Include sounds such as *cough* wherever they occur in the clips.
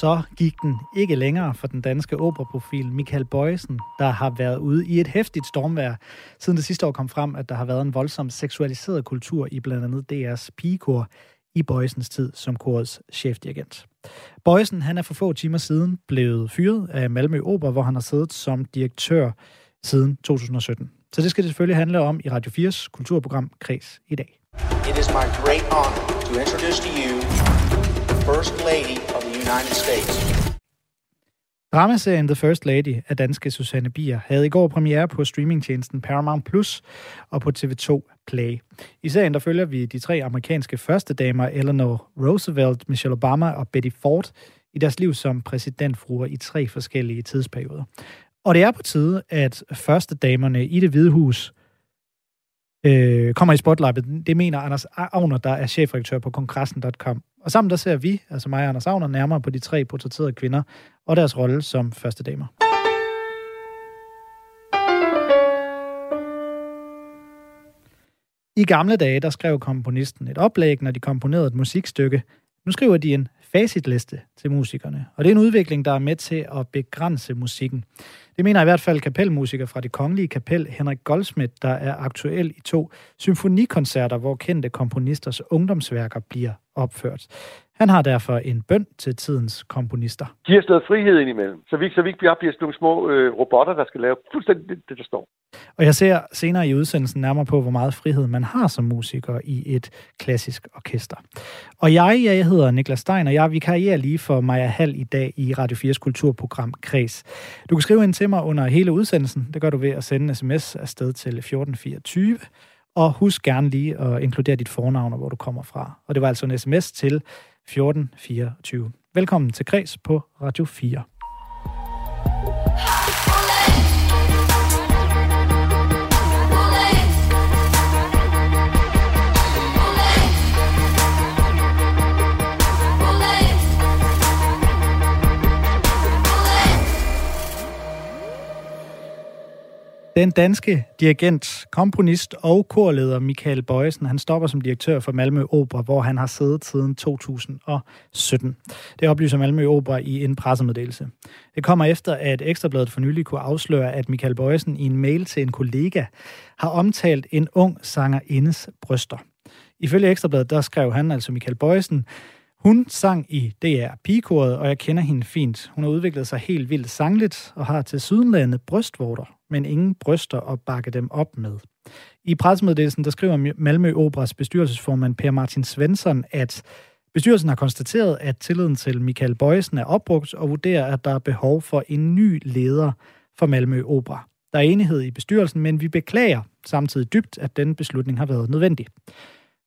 Så gik den ikke længere for den danske operaprofil Michael Bøjsen, der har været ude i et hæftigt stormvær, siden det sidste år kom frem, at der har været en voldsom seksualiseret kultur i blandt andet DR's pigekor i Bøjsens tid som korets chefdirigent. Bøjsen han er for få timer siden blevet fyret af Malmø Opera, hvor han har siddet som direktør siden 2017. Så det skal det selvfølgelig handle om i Radio 4's kulturprogram Kreds i dag. It is my great honor to introduce to you the First Lady of United States. Dramaserien The First Lady af danske Susanne Bier havde i går premiere på streamingtjenesten Paramount Plus og på TV2 Play. I serien der følger vi de tre amerikanske første damer, Eleanor Roosevelt, Michelle Obama og Betty Ford, i deres liv som præsidentfruer i tre forskellige tidsperioder. Og det er på tide, at første damerne i det hvide hus øh, kommer i spotlightet. Det mener Anders Agner, der er chefredaktør på kongressen.com. Og sammen der ser vi, altså mig og Anders Agner, nærmere på de tre portrætterede kvinder og deres rolle som første damer. I gamle dage, der skrev komponisten et oplæg, når de komponerede et musikstykke. Nu skriver de en facitliste til musikerne, og det er en udvikling, der er med til at begrænse musikken. Det mener i hvert fald kapelmusiker fra det kongelige kapel, Henrik Goldsmith, der er aktuel i to symfonikoncerter, hvor kendte komponisters ungdomsværker bliver opført. Han har derfor en bøn til tidens komponister. De har stået frihed indimellem, så vi, så vi ikke bliver, bliver sådan nogle små øh, robotter, der skal lave fuldstændig det, det, der står. Og jeg ser senere i udsendelsen nærmere på, hvor meget frihed man har som musiker i et klassisk orkester. Og jeg, jeg hedder Niklas Stein, og jeg vikarierer lige for Maja Hall i dag i Radio 4's kulturprogram Kreds. Du kan skrive ind til mig under hele udsendelsen. Det gør du ved at sende en sms afsted til 1424. Og husk gerne lige at inkludere dit fornavn og hvor du kommer fra. Og det var altså en sms til 1424. Velkommen til Kreds på Radio 4. Den danske dirigent, komponist og korleder Michael Bøjsen, han stopper som direktør for Malmø Opera, hvor han har siddet siden 2017. Det oplyser Malmø Opera i en pressemeddelelse. Det kommer efter, at Ekstrabladet for nylig kunne afsløre, at Michael Bøjsen i en mail til en kollega har omtalt en ung sangerindes bryster. Ifølge Ekstrabladet, der skrev han, altså Michael Bøjsen, hun sang i DR Pigekoret, og jeg kender hende fint. Hun har udviklet sig helt vildt sangligt og har til sydenlandet brystvorter, men ingen bryster at bakke dem op med. I pressemeddelelsen der skriver Malmø Operas bestyrelsesformand Per Martin Svensson, at bestyrelsen har konstateret, at tilliden til Michael Bøjsen er opbrugt og vurderer, at der er behov for en ny leder for Malmø Opera. Der er enighed i bestyrelsen, men vi beklager samtidig dybt, at den beslutning har været nødvendig.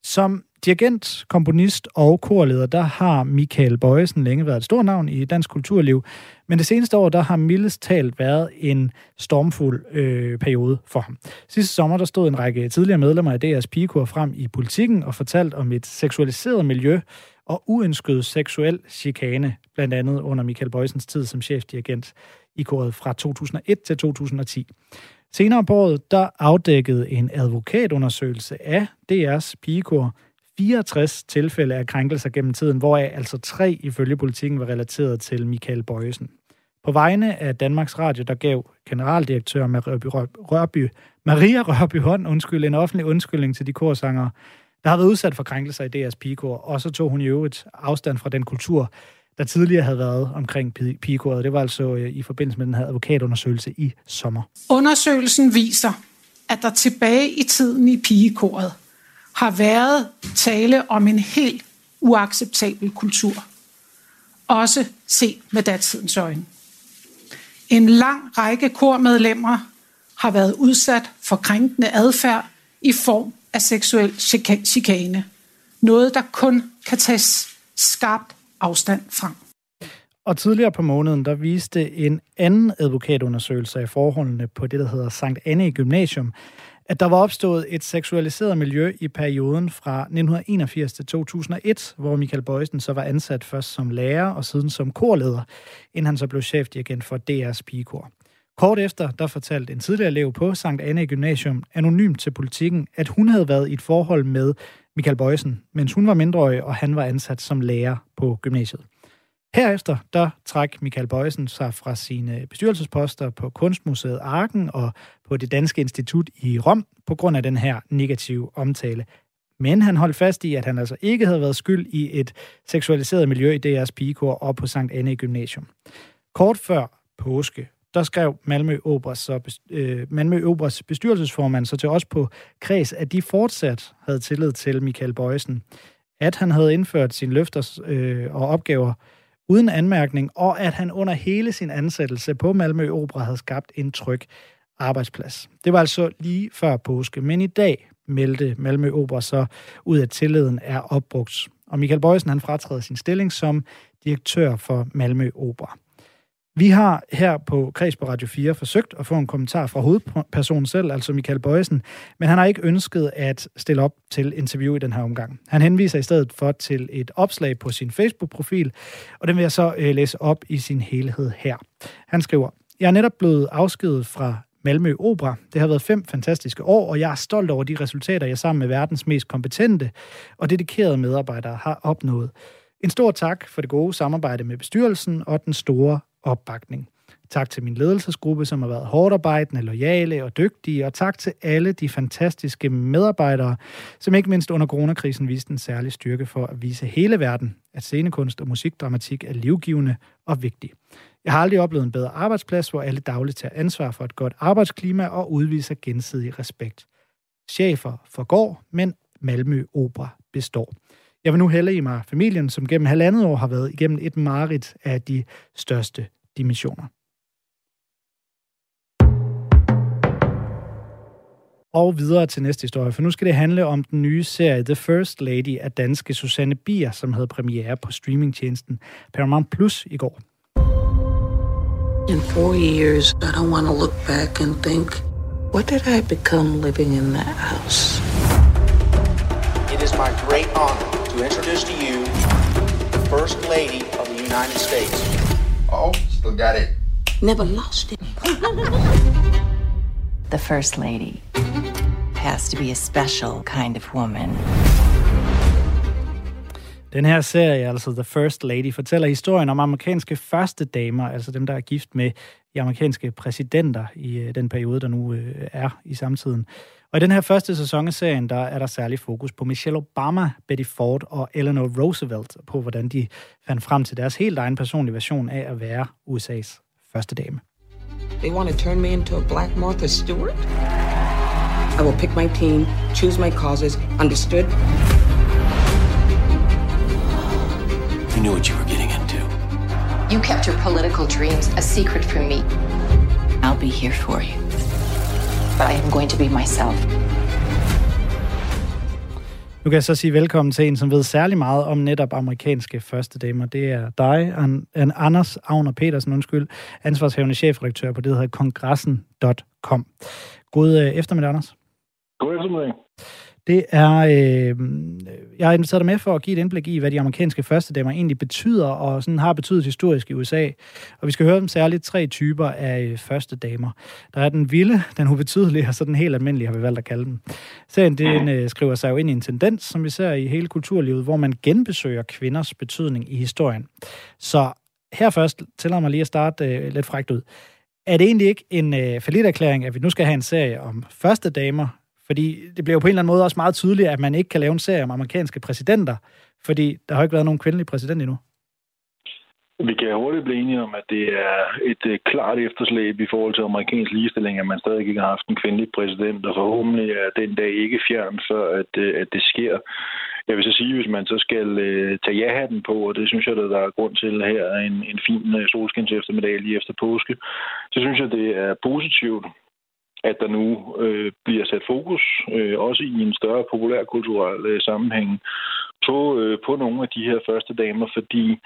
Som dirigent, komponist og korleder, der har Michael Bøjesen længe været et stort navn i dansk kulturliv. Men det seneste år, der har mildest talt været en stormfuld øh, periode for ham. Sidste sommer, der stod en række tidligere medlemmer af DR's pigekor frem i politikken og fortalt om et seksualiseret miljø og uønsket seksuel chikane, blandt andet under Michael Bøjsens tid som chefdirigent i koret fra 2001 til 2010. Senere på året, der afdækkede en advokatundersøgelse af DR's pigekor 64 tilfælde af krænkelser gennem tiden, hvoraf altså tre ifølge politikken var relateret til Michael Bøjesen. På vegne af Danmarks Radio, der gav generaldirektør Rørby, Rørby, Maria Rørby Hånd undskyld, en offentlig undskyldning til de korsangere, der har været udsat for krænkelser i DR's pigekor, og så tog hun i øvrigt afstand fra den kultur, der tidligere havde været omkring pigekoret. Det var altså øh, i forbindelse med den her advokatundersøgelse i sommer. Undersøgelsen viser, at der tilbage i tiden i pigekoret har været tale om en helt uacceptabel kultur. Også set med datidens øjne. En lang række kormedlemmer har været udsat for krænkende adfærd i form af seksuel chikane. Noget, der kun kan tages skarpt afstand fra. Og tidligere på måneden, der viste en anden advokatundersøgelse af forholdene på det, der hedder Sankt Anne Gymnasium, at der var opstået et seksualiseret miljø i perioden fra 1981 til 2001, hvor Michael Bøjsen så var ansat først som lærer og siden som korleder, inden han så blev chefdirigent for DR's pigekor. Kort efter, der fortalte en tidligere elev på Sankt Anne Gymnasium anonymt til politikken, at hun havde været i et forhold med Michael Bøjsen, mens hun var mindreårig, og han var ansat som lærer på gymnasiet. Herefter der træk Michael Bøjsen sig fra sine bestyrelsesposter på Kunstmuseet Arken og på det Danske Institut i Rom på grund af den her negative omtale. Men han holdt fast i, at han altså ikke havde været skyld i et seksualiseret miljø i DR's pigekor og på Sankt Anne Gymnasium. Kort før påske, der skrev Malmø Operas, så, øh, Malmø Operas bestyrelsesformand så til os på kreds, at de fortsat havde tillid til Michael Bøjsen, at han havde indført sine løfter øh, og opgaver uden anmærkning, og at han under hele sin ansættelse på Malmø Opera havde skabt en tryg arbejdsplads. Det var altså lige før påske, men i dag meldte Malmø Opera så ud, at tilliden er opbrugt. Og Michael Bøjsen han fratræder sin stilling som direktør for Malmø Opera. Vi har her på Kreds på Radio 4 forsøgt at få en kommentar fra hovedpersonen selv, altså Michael Bøjsen, men han har ikke ønsket at stille op til interview i den her omgang. Han henviser i stedet for til et opslag på sin Facebook-profil, og den vil jeg så øh, læse op i sin helhed her. Han skriver, Jeg er netop blevet afskedet fra Malmø Opera. Det har været fem fantastiske år, og jeg er stolt over de resultater, jeg sammen med verdens mest kompetente og dedikerede medarbejdere har opnået. En stor tak for det gode samarbejde med bestyrelsen og den store opbakning. Tak til min ledelsesgruppe, som har været hårdarbejdende, lojale og dygtige, og tak til alle de fantastiske medarbejdere, som ikke mindst under coronakrisen viste en særlig styrke for at vise hele verden, at scenekunst og musikdramatik er livgivende og vigtig. Jeg har aldrig oplevet en bedre arbejdsplads, hvor alle dagligt tager ansvar for et godt arbejdsklima og udviser gensidig respekt. Chefer forgår, men Malmø Opera består. Jeg vil nu hælde i mig familien, som gennem halvandet år har været igennem et marit af de største dimensioner. Og videre til næste historie, for nu skal det handle om den nye serie The First Lady af danske Susanne Bier, som havde premiere på streamingtjenesten Paramount Plus i går. In four years, I don't want to look back and think, what did I become living in that house? It is my great honor to introduce to you the First Lady of the United States. Oh, still got it. Never lost it. the First Lady has to be a special kind of woman. Den her serie, altså The First Lady, fortæller historien om amerikanske første damer, altså dem, der er gift med de amerikanske præsidenter i øh, den periode, der nu øh, er i samtiden. Og i den her første sæson af serien, der er der særlig fokus på Michelle Obama, Betty Ford og Eleanor Roosevelt, på hvordan de fandt frem til deres helt egen personlige version af at være USA's første dame. They want to turn me into a black Martha Stewart? I will pick my team, choose my causes, understood? You knew what you were getting into. You kept your political dreams a secret from me. I'll be here for you but I am going to be myself. Nu kan jeg så sige velkommen til en, som ved særlig meget om netop amerikanske første damer. Det er dig, An, An Anders Agner Petersen, undskyld, ansvarshævende chefredaktør på det, der hedder kongressen.com. God øh, eftermiddag, Anders. God eftermiddag. Det er, øh, jeg har inviteret dig med for at give et indblik i, hvad de amerikanske førstedamer egentlig betyder, og sådan har betydet historisk i USA. Og vi skal høre om særligt tre typer af øh, førstedamer. første damer. Der er den vilde, den ubetydelige, og så den helt almindelige, har vi valgt at kalde dem. Serien den, øh, skriver sig jo ind i en tendens, som vi ser i hele kulturlivet, hvor man genbesøger kvinders betydning i historien. Så her først, tillader mig lige at starte øh, lidt frækt ud. Er det egentlig ikke en øh, erklæring, at vi nu skal have en serie om første damer, fordi det bliver jo på en eller anden måde også meget tydeligt, at man ikke kan lave en serie om amerikanske præsidenter, fordi der har ikke været nogen kvindelig præsident endnu. Vi kan hurtigt blive enige om, at det er et øh, klart efterslæb i forhold til amerikansk ligestilling, at man stadig ikke har haft en kvindelig præsident, og forhåbentlig er den dag ikke fjern, før at, øh, at det sker. Jeg vil så sige, hvis man så skal øh, tage ja-hatten på, og det synes jeg, der er grund til her, en, en fin øh, uh, solskins eftermiddag lige efter påske, så synes jeg, det er positivt, at der nu øh, bliver sat fokus, øh, også i en større populærkulturel øh, sammenhæng, på, øh, på nogle af de her første damer, fordi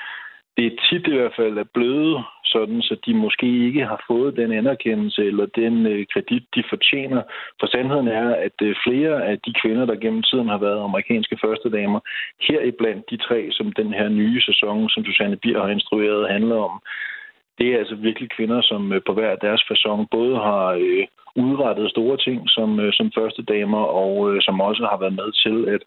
det er tit i hvert fald er blevet sådan, så de måske ikke har fået den anerkendelse eller den øh, kredit, de fortjener. For sandheden er, at øh, flere af de kvinder, der gennem tiden har været amerikanske førstedamer, heriblandt de tre, som den her nye sæson, som Susanne Bier har instrueret, handler om, det er altså virkelig kvinder, som øh, på hver deres façon både har øh, udrettet store ting som, øh, som første damer, og øh, som også har været med til at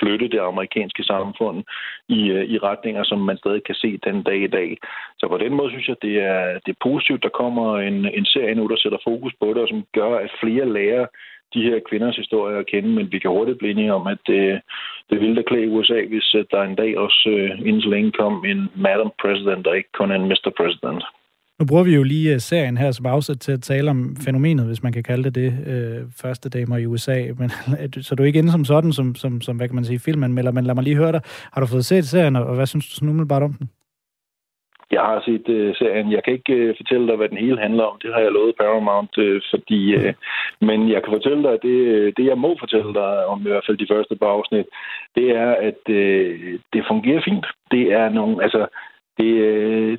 flytte det amerikanske samfund i, øh, i retninger, som man stadig kan se den dag i dag. Så på den måde synes jeg, det er, det er positivt, der kommer en, en serie nu, der sætter fokus på det, og som gør, at flere lærer de her kvinders historie at kende, men vi kan hurtigt blive enige om, at det, det ville da klæde USA, hvis øh, der en dag også uh, inden så længe kom en Madam President, og ikke kun en Mr. President. Nu bruger vi jo lige øh, serien her som afsæt til at tale om fænomenet, hvis man kan kalde det det, øh, første damer i USA. *laughs* Men, så du er ikke inde som sådan, som, som, som hvad kan man sige, filmanmelder, men lad mig lige høre dig. Har du fået set serien, og hvad synes du sådan umiddelbart om den? Jeg har set uh, serien. Jeg kan ikke uh, fortælle dig, hvad den hele handler om. Det har jeg lovet Paramount, uh, fordi... Uh, men jeg kan fortælle dig, at det, det, jeg må fortælle dig om i hvert fald de første par afsnit, det er, at uh, det fungerer fint. Det er nogle... Altså, det, uh,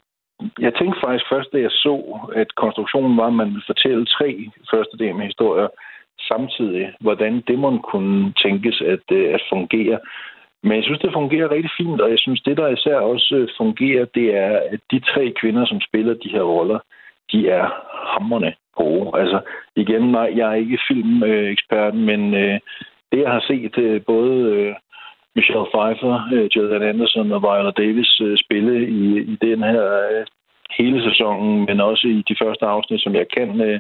jeg tænkte faktisk først, da jeg så, at konstruktionen var, at man ville fortælle tre første del med historier samtidig, hvordan det må kunne tænkes at, at fungere. Men jeg synes, det fungerer rigtig fint, og jeg synes, det, der især også øh, fungerer, det er, at de tre kvinder, som spiller de her roller, de er hammerne gode. Altså, igen, nej, jeg er ikke filmekspert, men øh, det, jeg har set øh, både øh, Michelle Pfeiffer, øh, Gillian Anderson og Viola Davis øh, spille i, i den her øh, hele sæsonen, men også i de første afsnit, som jeg kan øh,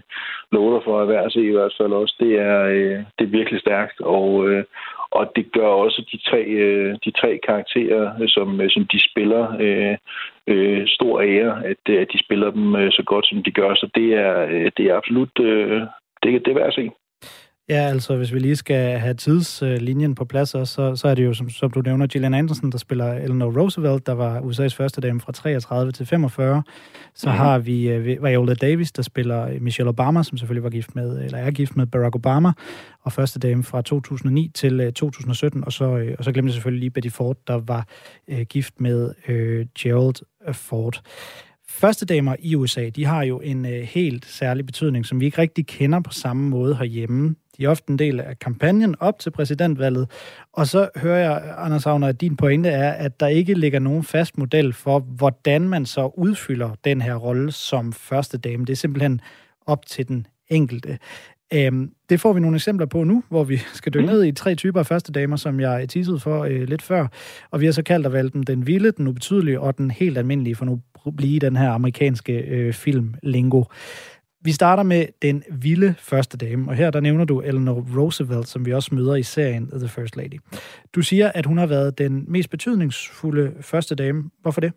love dig for at være at se i hvert fald også, det er, øh, det er virkelig stærkt, og, øh, og det gør også de tre, øh, de tre karakterer, øh, som, øh, som de spiller, øh, øh, stor ære, at, øh, at de spiller dem øh, så godt, som de gør, så det er, det er absolut, øh, det, det er værd at se. Ja, altså hvis vi lige skal have tidslinjen på plads også, så, så er det jo, som, som du nævner, Gillian Anderson, der spiller Eleanor Roosevelt, der var USA's første dame fra 33 til 45. Så mm. har vi uh, Viola Davis, der spiller Michelle Obama, som selvfølgelig var gift med, eller er gift med Barack Obama, og første dame fra 2009 til uh, øh, 2017. Og så, uh, og så glemte jeg selvfølgelig lige Betty Ford, der var uh, gift med uh, Gerald Ford. Første damer i USA, de har jo en uh, helt særlig betydning, som vi ikke rigtig kender på samme måde herhjemme. De er ofte en del af kampagnen op til præsidentvalget. Og så hører jeg, Anders Agner, at din pointe er, at der ikke ligger nogen fast model for, hvordan man så udfylder den her rolle som første dame. Det er simpelthen op til den enkelte. Øhm, det får vi nogle eksempler på nu, hvor vi skal dykke ned i tre typer af første damer, som jeg teasede for øh, lidt før. Og vi har så kaldt at valgt dem den vilde, den ubetydelige og den helt almindelige, for nu blive den her amerikanske øh, film lingo. Vi starter med den vilde første dame, og her der nævner du Eleanor Roosevelt, som vi også møder i serien The First Lady. Du siger, at hun har været den mest betydningsfulde første dame. Hvorfor det?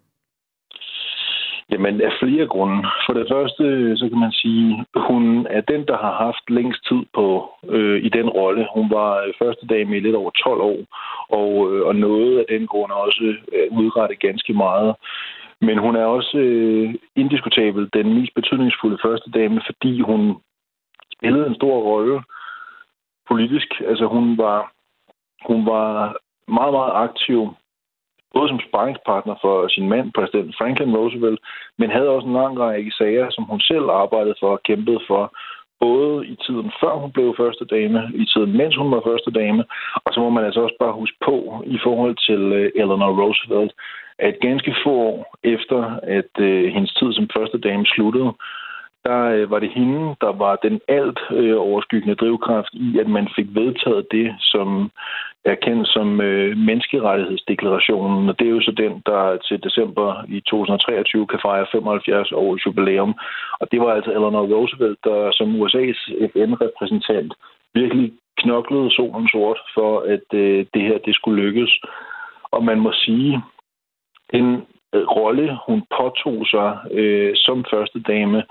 Jamen, af flere grunde. For det første, så kan man sige, hun er den, der har haft længst tid på øh, i den rolle. Hun var øh, første dame i lidt over 12 år, og, øh, og noget af den grund også øh, udrettet ganske meget. Men hun er også øh, indiskutabel den mest betydningsfulde første dame, fordi hun spillede en stor rolle politisk. Altså hun var, hun var meget, meget aktiv, både som sparringspartner for sin mand, præsident Franklin Roosevelt, men havde også en lang række sager, som hun selv arbejdede for og kæmpede for, både i tiden før hun blev første dame, i tiden mens hun var første dame, og så må man altså også bare huske på i forhold til øh, Eleanor Roosevelt, at ganske få år efter, at øh, hendes tid som første dame sluttede, der øh, var det hende, der var den alt øh, overskyggende drivkraft i, at man fik vedtaget det, som er kendt som øh, menneskerettighedsdeklarationen. Og det er jo så den, der til december i 2023 kan fejre 75 års jubilæum. Og det var altså Eleanor Roosevelt, der som USA's FN-repræsentant virkelig knoklede solen sort for, at øh, det her det skulle lykkes. Og man må sige, den øh, rolle, hun påtog sig øh, som første dame,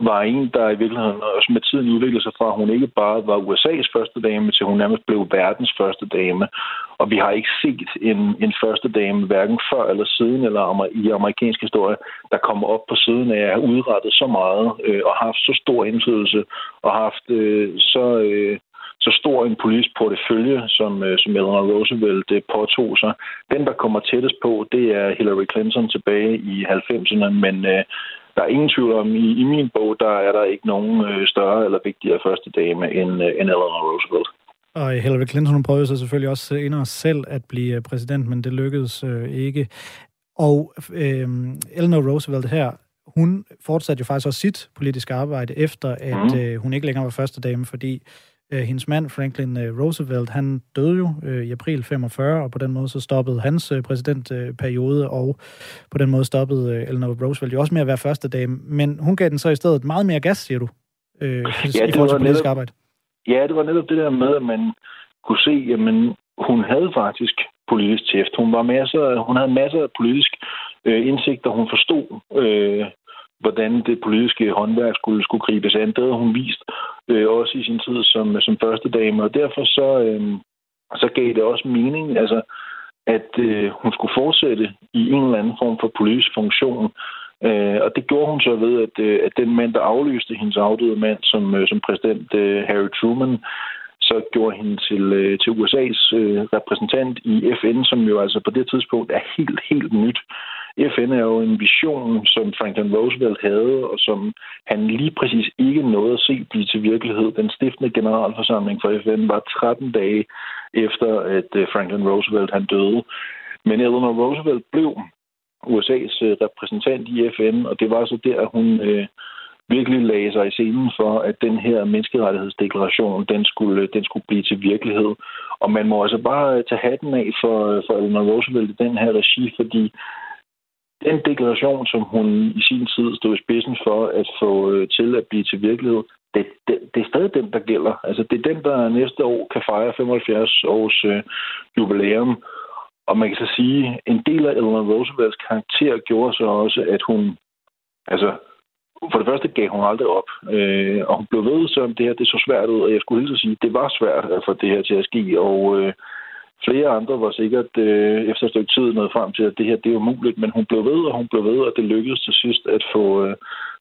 var en, der i virkeligheden også med tiden udviklede sig fra, at hun ikke bare var USA's første dame, til hun nærmest blev verdens første dame. Og vi har ikke set en, en første dame, hverken før eller siden, eller i amerikansk historie, der kommer op på siden af at have udrettet så meget, øh, og haft så stor indflydelse, og haft øh, så, øh, så stor en politisk portefølje, som, øh, som Eleanor Roosevelt øh, påtog sig. Den, der kommer tættest på, det er Hillary Clinton tilbage i 90'erne, men øh, der er ingen tvivl om, i, i min bog, der er der ikke nogen større eller vigtigere første dame end, end Eleanor Roosevelt. Og Hillary Clinton hun prøvede så selvfølgelig også inden selv at blive præsident, men det lykkedes øh, ikke. Og øh, Eleanor Roosevelt her, hun fortsatte jo faktisk også sit politiske arbejde, efter at mm. øh, hun ikke længere var første dame, fordi øh, hendes mand, Franklin øh, Roosevelt, han døde jo øh, i april 45, og på den måde så stoppede hans øh, præsidentperiode, øh, og på den måde stoppede øh, Eleanor Roosevelt jo også med at være første dame. Men hun gav den så i stedet meget mere gas, siger du, øh, ja, i forhold til politisk arbejde. Ja, det var netop det der med, at man kunne se, jamen, hun havde faktisk politisk tæft. Hun, var masser, hun havde masser af politisk øh, indsigt, og hun forstod, øh, hvordan det politiske håndværk skulle, skulle gribes an. Det havde hun vist øh, også i sin tid som, som første dame, og derfor så, øh, så gav det også mening, altså, at øh, hun skulle fortsætte i en eller anden form for politisk funktion. Øh, og det gjorde hun så ved, at, øh, at den mand, der aflyste hendes afdøde mand som, øh, som præsident, øh, Harry Truman, så gjorde hende til, øh, til USA's øh, repræsentant i FN, som jo altså på det tidspunkt er helt, helt nyt. FN er jo en vision, som Franklin Roosevelt havde, og som han lige præcis ikke nåede at se blive til virkelighed. Den stiftende generalforsamling for FN var 13 dage efter, at øh, Franklin Roosevelt han døde. Men Eleanor Roosevelt blev USA's øh, repræsentant i FN, og det var så der, hun øh, virkelig lagde sig i scenen for, at den her menneskerettighedsdeklaration, den skulle, den skulle blive til virkelighed. Og man må altså bare øh, tage hatten af for, for Eleanor Roosevelt i den her regi, fordi den deklaration, som hun i sin tid stod i spidsen for at få øh, til at blive til virkelighed, det, det, det er stadig den, der gælder. Altså, det er den, der næste år kan fejre 75 års øh, jubilæum. Og man kan så sige, en del af Eleanor Roosevelts karakter gjorde så også, at hun, altså, for det første gav hun aldrig op. Øh, og hun blev ved, så det her det så svært ud, og jeg skulle hilse sige, at det var svært at få det her til at ske, og øh, flere andre var sikkert øh, efter et stykke tid nået frem til, at det her det er umuligt, men hun blev ved, og hun blev ved, og det lykkedes til sidst at få, øh,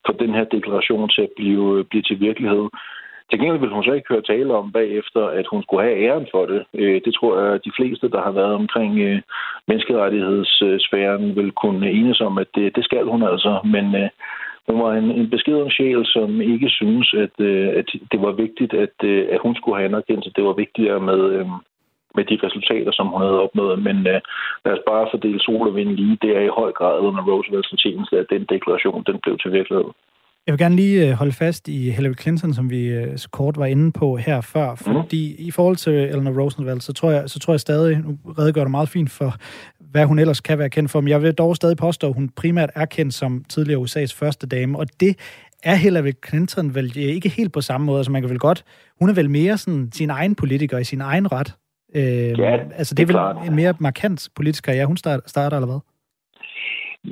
få den her deklaration til at blive, øh, blive til virkelighed. Til gengæld ville hun så ikke høre tale om bagefter, at hun skulle have æren for det. Øh, det tror jeg, at de fleste, der har været omkring øh, menneskerettighedssfæren, vil kunne enes om, at det, det skal hun altså. Men øh, hun var en, en beskeden sjæl, som ikke synes, at, øh, at det var vigtigt, at, øh, at hun skulle have anerkendelse. Det var vigtigere med, øh, med de resultater, som hun havde opnået. Men uh, lad os bare fordele sol og vind lige. Det er i høj grad under Roosevelts fortjeneste, at den deklaration den blev til virkelighed. Jeg vil gerne lige øh, holde fast i Hillary Clinton, som vi øh, så kort var inde på her før, mhm. fordi mm. i forhold til Eleanor Roosevelt, så tror jeg, så tror jeg stadig, nu redegør du meget fint for, hvad hun ellers kan være kendt for, men jeg vil dog stadig påstå, at hun primært er kendt som tidligere USA's første dame, og det er Hillary Clinton vel ikke helt på samme måde, altså man kan vel godt, hun er vel mere sådan sin egen politiker i sin egen ret. Øh, ja, altså det det er vel klart. en mere markant politisk karriere, hun starter, starter eller hvad?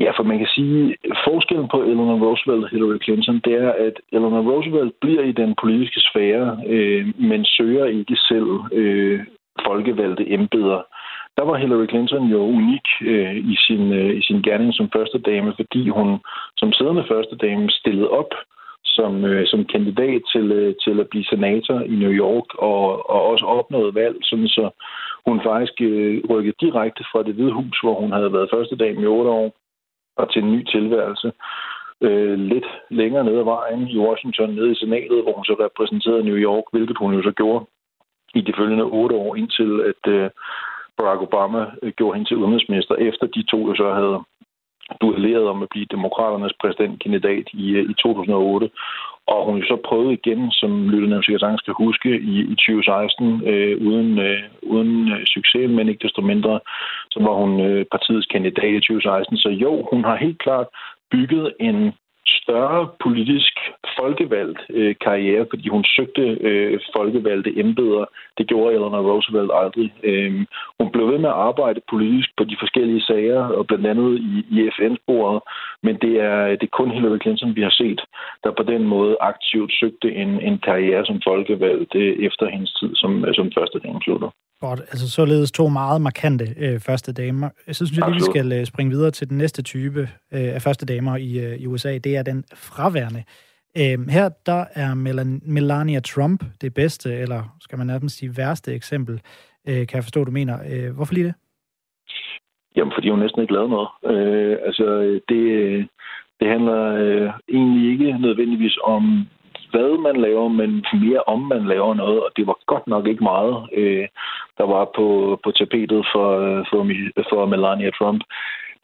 Ja, for man kan sige, at forskellen på Eleanor Roosevelt og Hillary Clinton, det er, at Eleanor Roosevelt bliver i den politiske sfære, øh, men søger ikke selv øh, folkevalgte embeder. Der var Hillary Clinton jo unik øh, i, sin, øh, i sin gerning som første dame, fordi hun som siddende første dame stillede op som, øh, som kandidat til, øh, til at blive senator i New York, og, og også opnåede valg, sådan så hun faktisk øh, rykkede direkte fra det hvide hus, hvor hun havde været første dame i otte år, og til en ny tilværelse. Øh, lidt længere ned ad vejen i Washington, nede i senatet, hvor hun så repræsenterede New York, hvilket hun jo så gjorde i de følgende otte år, indtil at øh, Barack Obama øh, gjorde hende til udenrigsminister, efter de to jo så havde duelleret om at blive demokraternes præsidentkandidat i, øh, i 2008. Og hun så prøvede igen, som Lytterne sikkert skal huske, i, i 2016 øh, uden, øh, uden øh, succes, men ikke desto mindre, så var hun øh, partiets kandidat i 2016. Så jo, hun har helt klart bygget en større politisk folkevalgt øh, karriere, fordi hun søgte øh, folkevalgte embeder. Det gjorde Eleanor Roosevelt aldrig. Øh, hun blev ved med at arbejde politisk på de forskellige sager, og blandt andet i, i FN-sporet, men det er, det er kun Hillary Clinton, vi har set, der på den måde aktivt søgte en, en karriere som folkevalgt øh, efter hendes tid som, som første slutter. Godt, altså således to meget markante øh, første damer. Så synes jeg lige, vi skal øh, springe videre til den næste type øh, af første damer i, øh, i USA. Det er den fraværende Øhm, her der er Melania Trump det bedste, eller skal man nærmest sige værste eksempel, øh, kan jeg forstå, du mener. Øh, hvorfor lige det? Jamen, fordi hun næsten ikke lavede noget. Øh, altså, det, det handler øh, egentlig ikke nødvendigvis om, hvad man laver, men mere om man laver noget, og det var godt nok ikke meget, øh, der var på, på tapetet for, øh, for, for Melania Trump.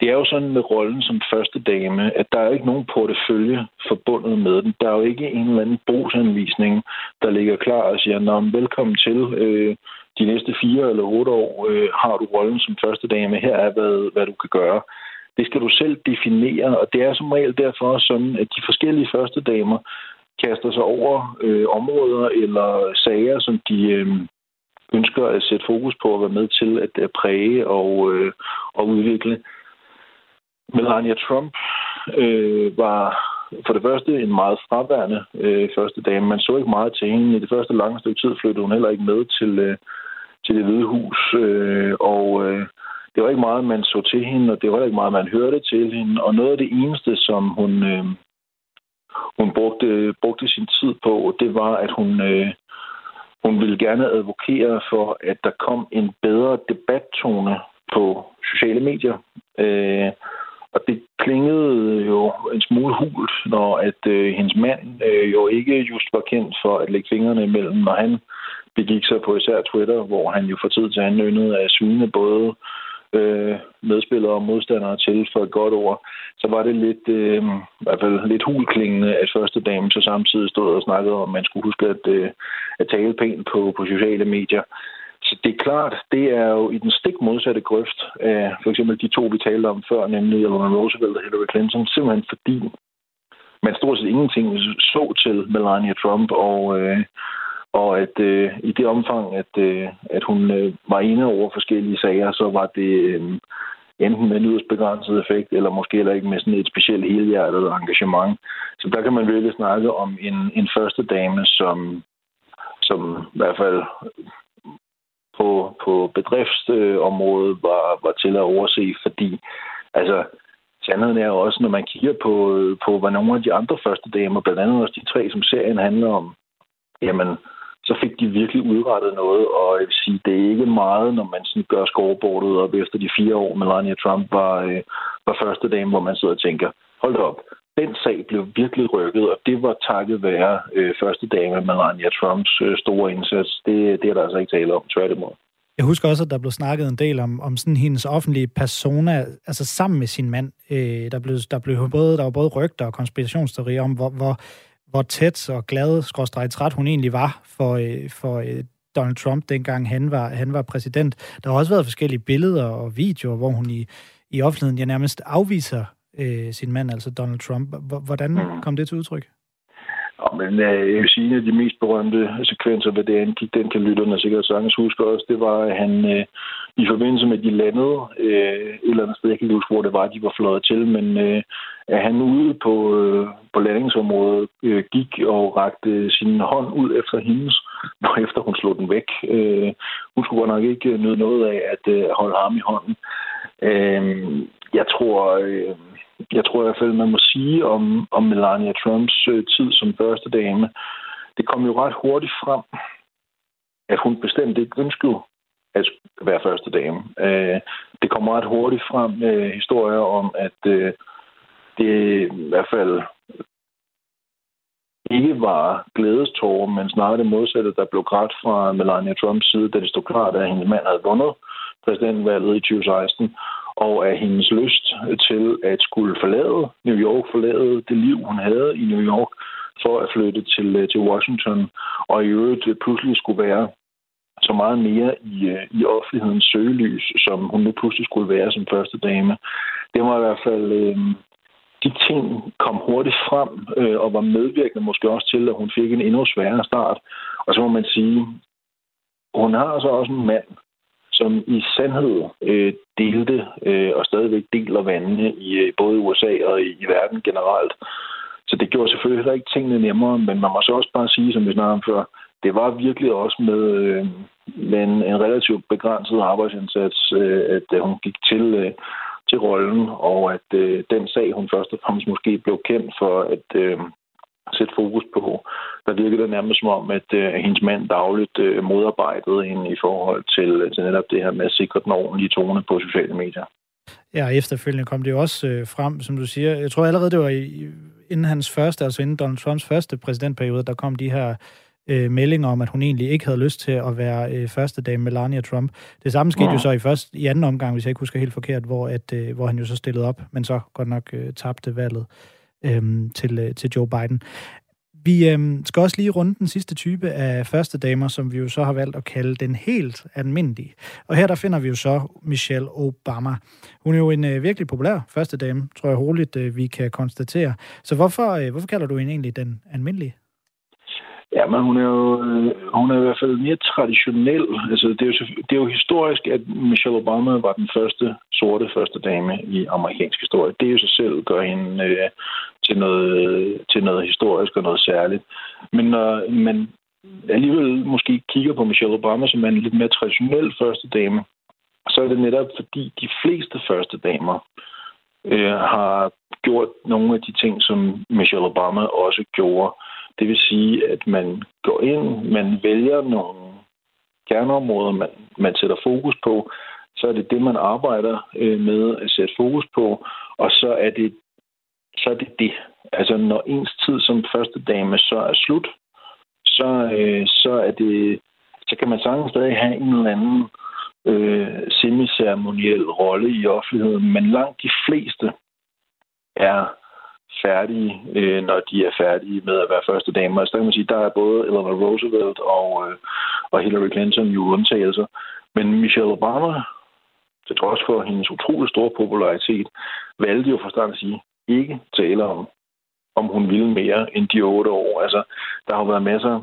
Det er jo sådan med rollen som første dame, at der er ikke nogen portefølje forbundet med den. Der er jo ikke en eller anden brugsanvisning, der ligger klar og siger, Nå, velkommen til. Øh, de næste fire eller otte år øh, har du rollen som første dame. Her er, hvad, hvad du kan gøre. Det skal du selv definere, og det er som regel derfor sådan, at de forskellige første damer kaster sig over øh, områder eller sager, som de øh, ønsker at sætte fokus på at være med til at, at præge og, øh, og udvikle. Melania Trump øh, var for det første en meget fraværende øh, første dame. Man så ikke meget til hende. I det første lange stykke tid flyttede hun heller ikke med til, øh, til det hvide hus. Øh, og øh, det var ikke meget, man så til hende, og det var ikke meget, man hørte til hende. Og noget af det eneste, som hun, øh, hun brugte, brugte sin tid på, det var, at hun, øh, hun ville gerne advokere for, at der kom en bedre debattone på sociale medier. Øh, og det klingede jo en smule hult, når at øh, hendes mand øh, jo ikke just var kendt for at lægge fingrene imellem, når han begik sig på især Twitter, hvor han jo for tid til anden yndede at svine både øh, medspillere og modstandere til for et godt ord, så var det lidt, øh, i hvert fald lidt hulklingende, at første dame så samtidig stod og snakkede om, at man skulle huske at, øh, at tale pænt på, på sociale medier. Det er klart, det er jo i den stik modsatte grøft af for eksempel de to, vi talte om før, nemlig Eleanor Roosevelt og Hillary Clinton, simpelthen fordi man stort set ingenting så til Melania Trump, og, øh, og at øh, i det omfang, at, øh, at hun øh, var inde over forskellige sager, så var det øh, enten med en yderst begrænset effekt, eller måske heller ikke med sådan et specielt helhjertet engagement. Så der kan man virkelig snakke om en, en første dame, som, som i hvert fald på, på bedriftsområdet var, var til at overse, fordi altså, sandheden er jo også, når man kigger på, på hvad nogle af de andre første damer, blandt andet også de tre, som serien handler om, jamen, så fik de virkelig udrettet noget, og jeg vil sige, det er ikke meget, når man sådan gør scoreboardet op efter de fire år, Melania Trump var, øh, var første dame, hvor man sidder og tænker, hold op, den sag blev virkelig rykket, og det var takket være øh, første dame Melania Trumps øh, store indsats. Det, det er der altså ikke tale om, tværtimod. Jeg husker også, at der blev snakket en del om, om sådan hendes offentlige persona, altså sammen med sin mand. Øh, der, blev, der, blev både, der var både rygter og konspirationsteorier om, hvor, hvor, hvor tæt og glad, skråstrej træt hun egentlig var for, øh, for øh, Donald Trump, dengang han var, han var præsident. Der har også været forskellige billeder og videoer, hvor hun i, i offentligheden ja, nærmest afviser øh, sin mand, altså Donald Trump. Hvordan mm. kom det til udtryk? Ja, men øh, jeg vil sige, at de mest berømte sekvenser, hvad det angik, den kan lytterne sikkert sagtens huske også, det var, at han øh, i forbindelse med, at de landede øh, et eller andet sted, jeg kan ikke huske, hvor det var, de var fløjet til, men øh, at han ude på, øh, på landingsområdet øh, gik og rakte sin hånd ud efter hendes, efter hun slog den væk. Øh, hun skulle godt nok ikke nyde noget af at øh, holde ham i hånden. Øh, jeg tror... Øh, jeg tror i hvert fald, man må sige om, om Melania Trumps øh, tid som første dame, det kom jo ret hurtigt frem, at hun bestemt ikke ønskede at være første dame. Øh, det kom ret hurtigt frem med øh, historier om, at øh, det i hvert fald ikke var glædestårer, men snarere det modsatte, der blev grædt fra Melania Trumps side, da det stod klart, at hendes mand havde vundet præsidentvalget i 2016, og af hendes lyst til at skulle forlade New York, forlade det liv, hun havde i New York, for at flytte til, øh, til Washington, og i øvrigt øh, pludselig skulle være så meget mere i, øh, i offentlighedens søgelys, som hun nu pludselig skulle være som første dame. Det var i hvert fald... Øh, de ting kom hurtigt frem øh, og var medvirkende måske også til, at hun fik en endnu sværere start. Og så må man sige, hun har så også en mand, som i sandhed øh, delte øh, og stadigvæk deler vandene i øh, både USA og i, i verden generelt. Så det gjorde selvfølgelig heller ikke tingene nemmere, men man må så også bare sige, som vi snakkede om før, det var virkelig også med, øh, med en, en relativt begrænset arbejdsindsats, øh, at øh, hun gik til, øh, til rollen, og at øh, den sag, hun først og fremmest måske blev kendt for, at, øh, sætte fokus på. Der virkede det nærmest som om, at øh, hendes mand dagligt øh, modarbejdede hende i forhold til, til netop det her med at sikre den ordentlige tone på sociale medier. Ja, efterfølgende kom det jo også øh, frem, som du siger. Jeg tror allerede, det var i, inden hans første, altså inden Donald Trumps første præsidentperiode, der kom de her øh, meldinger om, at hun egentlig ikke havde lyst til at være øh, første dame Melania Trump. Det samme skete ja. jo så i, første, i anden omgang, hvis jeg ikke husker helt forkert, hvor, at, øh, hvor han jo så stillede op, men så godt nok øh, tabte valget øh, Øhm, til, øh, til Joe Biden. Vi øh, skal også lige runde den sidste type af første damer, som vi jo så har valgt at kalde den helt almindelige. Og her der finder vi jo så Michelle Obama. Hun er jo en øh, virkelig populær første dame, tror jeg roligt, øh, vi kan konstatere. Så hvorfor, øh, hvorfor kalder du hende egentlig den almindelige? Ja, men hun er jo øh, hun er i hvert fald mere traditionel. Altså, det, er jo, det er jo historisk, at Michelle Obama var den første sorte første dame i amerikansk historie. Det er jo sig selv gør hende øh, til, noget, til noget historisk og noget særligt. Men når man alligevel måske kigger på Michelle Obama, som en lidt mere traditionel første dame, så er det netop fordi de fleste første damer øh, har gjort nogle af de ting, som Michelle Obama også gjorde. Det vil sige, at man går ind, man vælger nogle kerneområder, man, man sætter fokus på, så er det det, man arbejder øh, med at sætte fokus på, og så er det så er det det. Altså, når ens tid som første dame så er slut, så, øh, så er det, så kan man sagtens stadig have en eller anden øh, semiceremoniel rolle i offentligheden, men langt de fleste er færdige, øh, når de er færdige med at være første damer. Altså, der kan man sige, der er både Eleanor Roosevelt og, øh, og Hillary Clinton jo undtagelser. Men Michelle Obama, til trods for hendes utrolig store popularitet, valgte jo fra at sige, ikke tale om, om hun ville mere end de otte år. Altså, der har været masser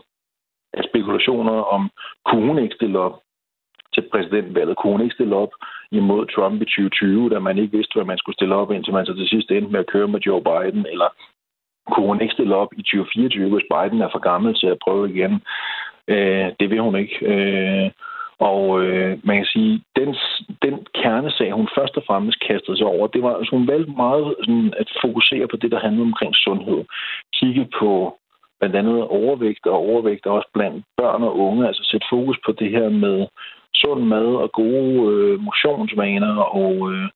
af spekulationer om, kunne hun ikke stille op til præsidentvalget? Kunne hun ikke stille op imod Trump i 2020, da man ikke vidste, hvad man skulle stille op, indtil man så til sidst endte med at køre med Joe Biden? Eller kunne hun ikke stille op i 2024, hvis Biden er for gammel til at prøve igen? Øh, det vil hun ikke. Øh, og øh, man kan sige, den, den kernesag, hun først og fremmest kastede sig over, det var, altså hun valgte meget sådan, at fokusere på det, der handlede omkring sundhed. Kigge på blandt andet overvægt og overvægt også blandt børn og unge, altså sætte fokus på det her med sund mad og gode øh, motionsvaner, og, øh,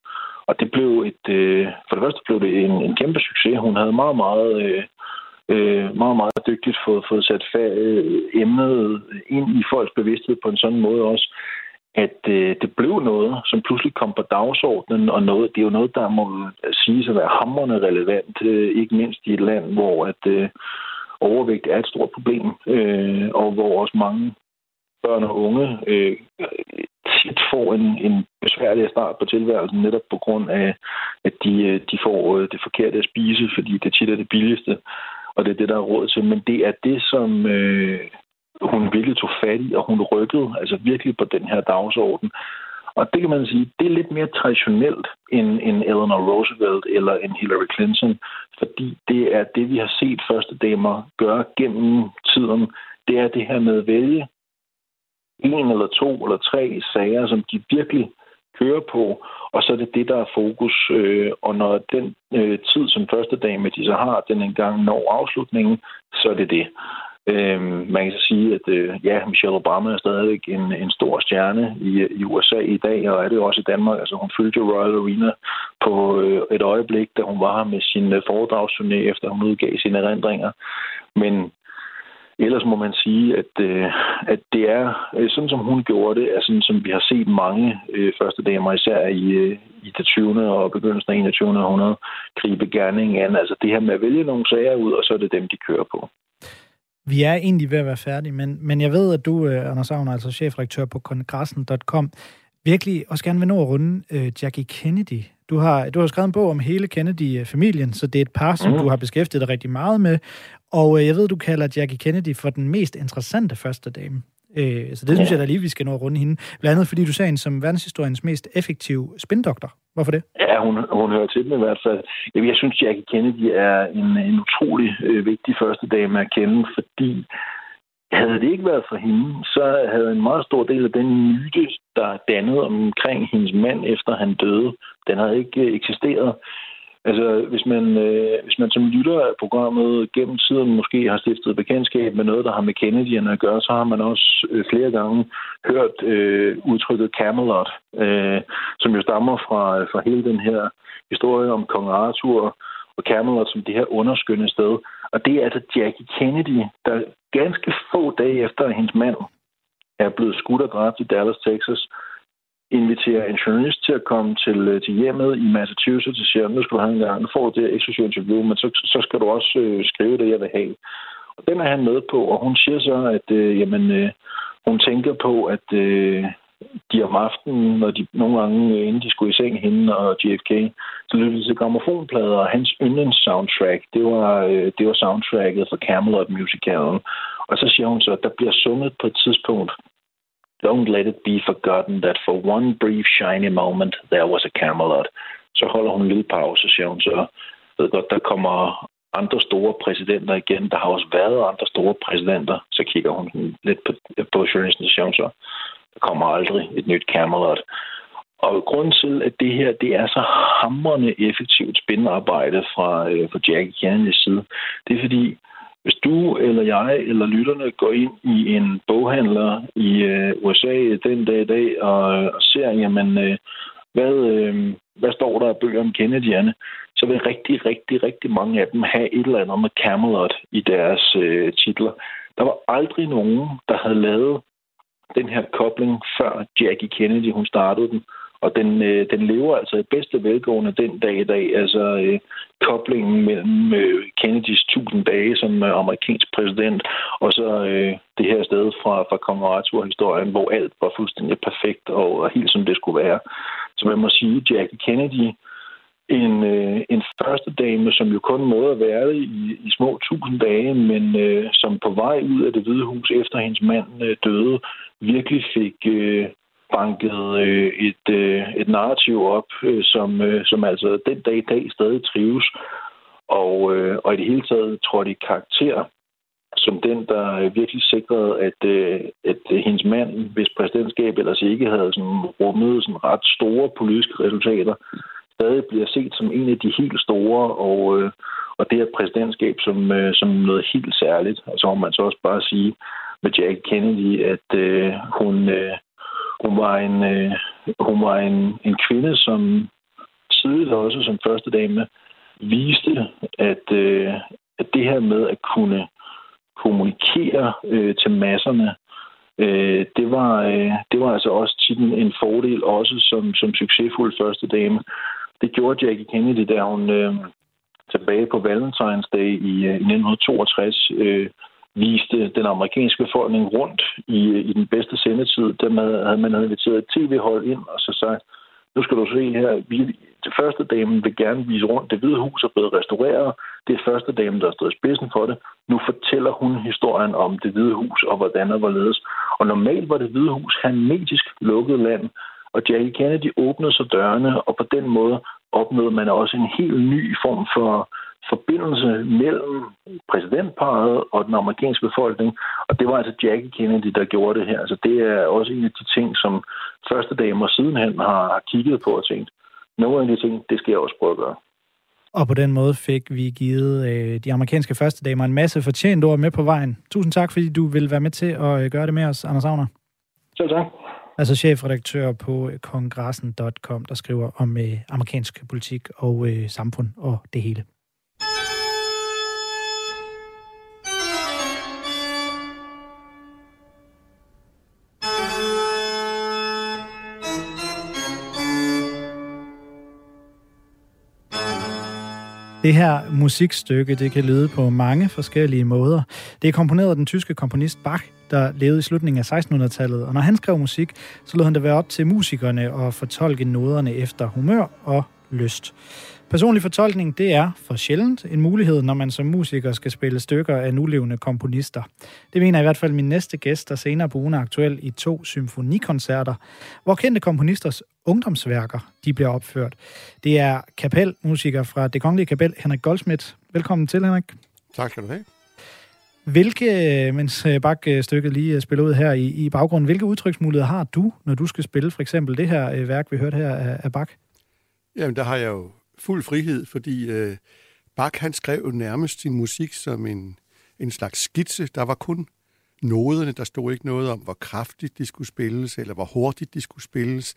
og det blev et, øh, for det første blev det en, en kæmpe succes. Hun havde meget, meget øh, øh, meget, meget dygtigt fået, fået sat øh, emnet ind i folks bevidsthed på en sådan måde også, at øh, det blev noget, som pludselig kom på dagsordenen, og noget, det er jo noget, der må siges at være hammerende relevant, øh, ikke mindst i et land, hvor at øh, overvægt er et stort problem, øh, og hvor også mange børn og unge øh, tit får en, en besværlig start på tilværelsen, netop på grund af, at de, øh, de får øh, det forkerte at spise, fordi det tit er det billigste og det er det, der er råd til. Men det er det, som øh, hun virkelig tog fat i, og hun rykkede altså virkelig på den her dagsorden. Og det kan man sige, det er lidt mere traditionelt end, end Eleanor Roosevelt eller en Hillary Clinton, fordi det er det, vi har set første damer gøre gennem tiden. Det er det her med at vælge en eller to eller tre sager, som de virkelig kører på, og så er det det, der er fokus. Øh, og når den øh, tid, som første dag med de så har, den engang når afslutningen, så er det det. Øh, man kan sige, at øh, ja, Michelle Obama er stadig en, en stor stjerne i, i USA i dag, og er det også i Danmark. Altså, hun fyldte Royal Arena på øh, et øjeblik, da hun var her med sin øh, foredragsturné, efter hun udgav sine erindringer. Men Ellers må man sige, at, øh, at det er øh, sådan, som hun gjorde det, er sådan, som vi har set mange øh, første damer, især i, øh, i det 20. og begyndelsen af 21. århundrede, gribe gerning an. Altså det her med at vælge nogle sager ud, og så er det dem, de kører på. Vi er egentlig ved at være færdige, men, men jeg ved, at du, øh, Anders Agner, altså chefredaktør på kongressen.com, virkelig også gerne vil nå at runde øh, Jackie Kennedy. Du har, du har skrevet en bog om hele Kennedy-familien, så det er et par, som mm. du har beskæftiget dig rigtig meget med. Og øh, jeg ved, du kalder Jackie Kennedy for den mest interessante første dame. Øh, så det ja. synes jeg da lige, vi skal nå at runde hende. Blandt andet, fordi du ser hende som verdenshistoriens mest effektive spindoktor. Hvorfor det? Ja, hun, hun hører til den i hvert fald. Jeg synes, Jackie Kennedy er en, en utrolig øh, vigtig første dame at kende, fordi havde det ikke været for hende, så havde en meget stor del af den myte, der dannede omkring hendes mand, efter han døde, den havde ikke eksisteret. Altså, hvis man, øh, hvis man som lytter af programmet gennem tiden måske har stiftet bekendtskab med noget, der har med Kennedy'erne at gøre, så har man også øh, flere gange hørt øh, udtrykket Camelot, øh, som jo stammer fra, fra hele den her historie om kong Arthur og Camelot som det her underskønne sted. Og det er altså Jackie Kennedy, der ganske få dage efter, at hendes mand er blevet skudt og dræbt i Dallas, Texas, inviterer en journalist til at komme til, øh, til hjemmet i Massachusetts og siger, nu skal du have en gang, nu får du det eksklusive interview, men så, så skal du også øh, skrive det, jeg vil have. Og den er han med på, og hun siger så, at øh, jamen, øh, hun tænker på, at øh, de om aftenen, når de nogle gange, øh, inden de skulle i seng, hende og JFK, så lyttede de til gramofonplader, og hans yndlings soundtrack, det var, øh, det var soundtracket for Camelot musicalen. Og så siger hun så, at der bliver sunget på et tidspunkt, Don't let it be forgotten that for one brief shiny moment there was a Camelot. Så holder hun en lille pause, siger hun så. ved godt, der kommer andre store præsidenter igen. Der har også været andre store præsidenter. Så kigger hun lidt på, på journalisten, siger hun så. Der kommer aldrig et nyt Camelot. Og grunden til, at det her det er så hamrende effektivt spændende fra, øh, fra Jackie Kennedys side, det er fordi, hvis du eller jeg eller lytterne går ind i en boghandler i øh, USA den dag i dag og, og ser, jamen, øh, hvad, øh, hvad står der af bøger om Kennedy'erne, så vil rigtig, rigtig, rigtig mange af dem have et eller andet med Camelot i deres øh, titler. Der var aldrig nogen, der havde lavet den her kobling, før Jackie Kennedy hun startede den. Og den, øh, den lever altså i bedste velgående den dag i dag. Altså øh, koblingen mellem øh, Kennedys 1000 dage som øh, amerikansk præsident, og så øh, det her sted fra, fra Kong Arthur-historien, hvor alt var fuldstændig perfekt og, og helt som det skulle være. Så man må sige, Jackie Kennedy, en, øh, en første dame, som jo kun måtte være været i, i små tusind dage, men øh, som på vej ud af det hvide hus efter hendes mand øh, døde, virkelig fik, øh, banket øh, et, øh, et narrativ op, øh, som, øh, som altså den dag i dag stadig trives, og, øh, og i det hele taget trådte i karakter som den, der virkelig sikrede, at, øh, at hendes mand, hvis præsidentskab ellers ikke havde sådan rummet sådan ret store politiske resultater, stadig bliver set som en af de helt store, og, øh, og det er præsidentskab som, øh, som noget helt særligt. Og så må man så også bare sige med Jack Kennedy, at øh, hun, øh, hun var en, øh, hun var en, en kvinde, som tidligt også som første dame viste, at, øh, at det her med at kunne kommunikere øh, til masserne, øh, det, var, øh, det var altså også tit en en fordel, også som, som succesfuld første dame. Det gjorde Jackie Kennedy, da hun øh, tilbage på Valentine's Day i, øh, i 1962 øh, viste den amerikanske befolkning rundt i, i den bedste sendetid. Der havde man inviteret et tv-hold ind og så sagt, nu skal du se her, vi, det første damen vil gerne vise rundt. Det hvide hus er blevet restaureret. Det er første damen, der har stået i spidsen for det. Nu fortæller hun historien om det hvide hus og hvordan det var ledes. Og normalt var det hvide hus hermetisk lukket land, og Jackie Kennedy åbnede så dørene, og på den måde opnåede man også en helt ny form for forbindelse mellem præsidentparet og den amerikanske befolkning, og det var altså Jackie Kennedy, der gjorde det her. Altså, det er også en af de ting, som første damer sidenhen har kigget på og tænkt, nogle af de ting, det skal jeg også prøve at gøre. Og på den måde fik vi givet øh, de amerikanske første damer en masse fortjent ord med på vejen. Tusind tak, fordi du vil være med til at øh, gøre det med os, Anders Agner. Selv tak. Altså chefredaktør på kongressen.com, der skriver om øh, amerikansk politik og øh, samfund og det hele. Det her musikstykke, det kan lyde på mange forskellige måder. Det er komponeret af den tyske komponist Bach, der levede i slutningen af 1600-tallet, og når han skrev musik, så lod han det være op til musikerne at fortolke noderne efter humør og lyst. Personlig fortolkning, det er for sjældent en mulighed, når man som musiker skal spille stykker af nulevende komponister. Det mener i hvert fald min næste gæst, der senere på ugen er aktuel i to symfonikoncerter, hvor kendte komponisters ungdomsværker de bliver opført. Det er kapelmusiker fra Det Kongelige Kapel, Henrik Goldsmith. Velkommen til, Henrik. Tak skal du have. Hvilke, mens øh, Bak-stykket lige spiller ud her i, i baggrunden, hvilke udtryksmuligheder har du, når du skal spille for eksempel det her øh, værk, vi hørte her af, af Bak? Jamen, der har jeg jo fuld frihed, fordi øh, Bach han skrev nærmest sin musik som en, en slags skitse. Der var kun noderne, der stod ikke noget om, hvor kraftigt de skulle spilles, eller hvor hurtigt de skulle spilles.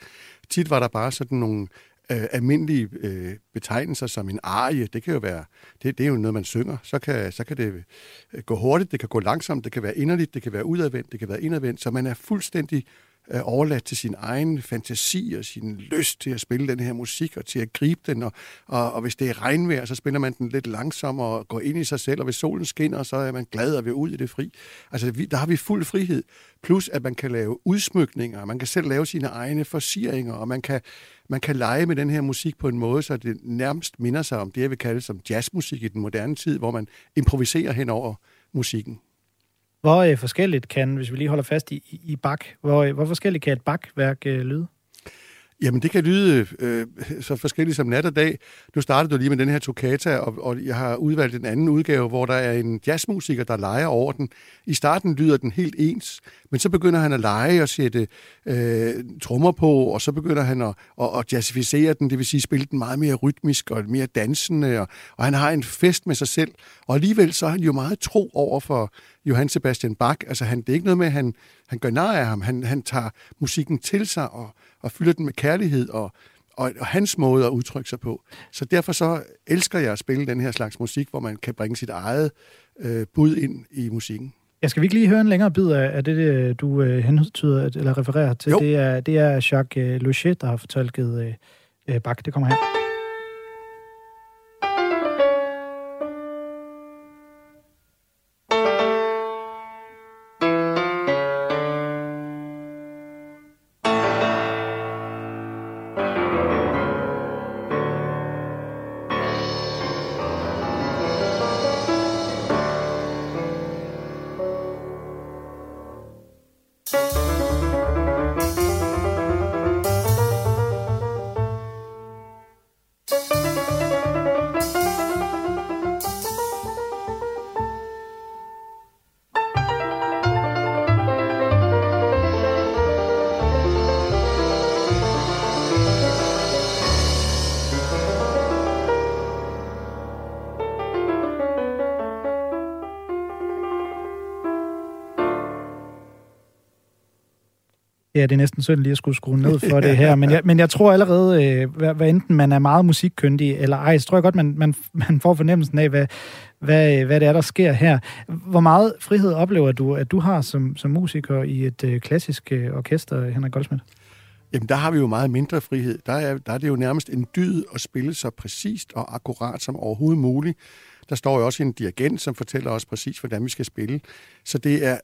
Tit var der bare sådan nogle øh, almindelige øh, betegnelser som en arie. Det kan jo være, det, det er jo noget, man synger. Så kan, så kan det øh, gå hurtigt, det kan gå langsomt, det kan være inderligt, det kan være udadvendt, det kan være indadvendt. Så man er fuldstændig øh, overladt til sin egen fantasi og sin lyst til at spille den her musik og til at gribe den. Og, og, og hvis det er regnvejr, så spiller man den lidt langsommere og går ind i sig selv. Og hvis solen skinner, så er man glad og vil ud i det fri. Altså, vi, der har vi fuld frihed. Plus, at man kan lave udsmykninger, man kan selv lave sine egne forsieringer, og man kan, man kan lege med den her musik på en måde, så det nærmest minder sig om det, jeg vil kalde som jazzmusik i den moderne tid, hvor man improviserer hen over musikken. Hvor øh, forskelligt kan, hvis vi lige holder fast i, i bak, hvor, øh, hvor forskelligt kan et bakværk øh, lyde? Jamen, det kan lyde øh, så forskelligt som nat og dag. Nu startede du lige med den her toccata, og, og jeg har udvalgt en anden udgave, hvor der er en jazzmusiker, der leger over den. I starten lyder den helt ens, men så begynder han at lege og sætte øh, trommer på, og så begynder han at, at, at jazzificere den, det vil sige spille den meget mere rytmisk og mere dansende, og, og han har en fest med sig selv. Og alligevel så er han jo meget tro over for Johann Sebastian Bach. Altså, han, det er ikke noget med, at han, han gør nar af ham. Han, han tager musikken til sig og, og fylder den med kærlighed og, og, og hans måde at udtrykke sig på. Så derfor så elsker jeg at spille den her slags musik, hvor man kan bringe sit eget øh, bud ind i musikken. Jeg skal vi ikke lige høre en længere bid af, af det, du øh, hentyder eller refererer til? Jo. Det er, det er Jacques øh, der har fortolket øh, øh, Bach. Det kommer her. Ja, det er næsten synd lige at skulle skrue ned for *laughs* det her, men jeg, men jeg tror allerede, øh, hvad, hvad enten man er meget musikkyndig eller ej, så tror jeg godt, man, man, *laughs* man får fornemmelsen af, hvad, hvad, hvad det er, der sker her. Hvor meget frihed oplever du, at du har som, som musiker i et øh, klassisk øh, orkester, Henrik Goldsmith? Jamen, der har vi jo meget mindre frihed. Der er, der er det jo nærmest en dyd at spille så præcist og akkurat som overhovedet muligt. Der står jo også en dirigent, som fortæller os præcis, hvordan vi skal spille. Så det er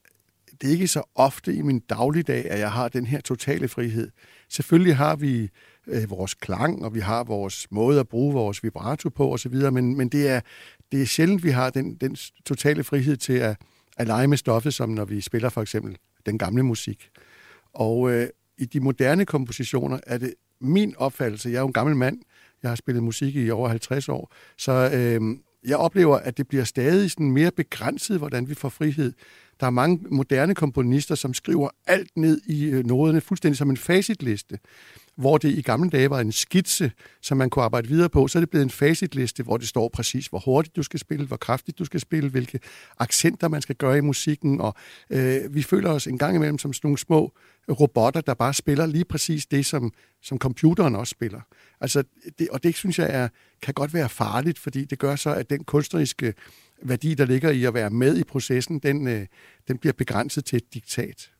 det er ikke så ofte i min dagligdag, at jeg har den her totale frihed. Selvfølgelig har vi øh, vores klang, og vi har vores måde at bruge vores vibrato på osv., men, men det, er, det er sjældent, vi har den, den totale frihed til at, at lege med stoffet, som når vi spiller for eksempel den gamle musik. Og øh, i de moderne kompositioner er det min opfattelse, jeg er jo en gammel mand, jeg har spillet musik i over 50 år, så øh, jeg oplever, at det bliver stadig sådan mere begrænset, hvordan vi får frihed. Der er mange moderne komponister, som skriver alt ned i øh, noderne, fuldstændig som en facitliste. Hvor det i gamle dage var en skitse, som man kunne arbejde videre på, så er det blevet en facitliste, hvor det står præcis, hvor hurtigt du skal spille, hvor kraftigt du skal spille, hvilke accenter man skal gøre i musikken. Og øh, vi føler os en gang imellem som sådan nogle små robotter, der bare spiller lige præcis det, som, som computeren også spiller. Altså, det, og det synes jeg er, kan godt være farligt, fordi det gør så, at den kunstneriske værdi, der ligger i at være med i processen, den, øh, den bliver begrænset til et diktat.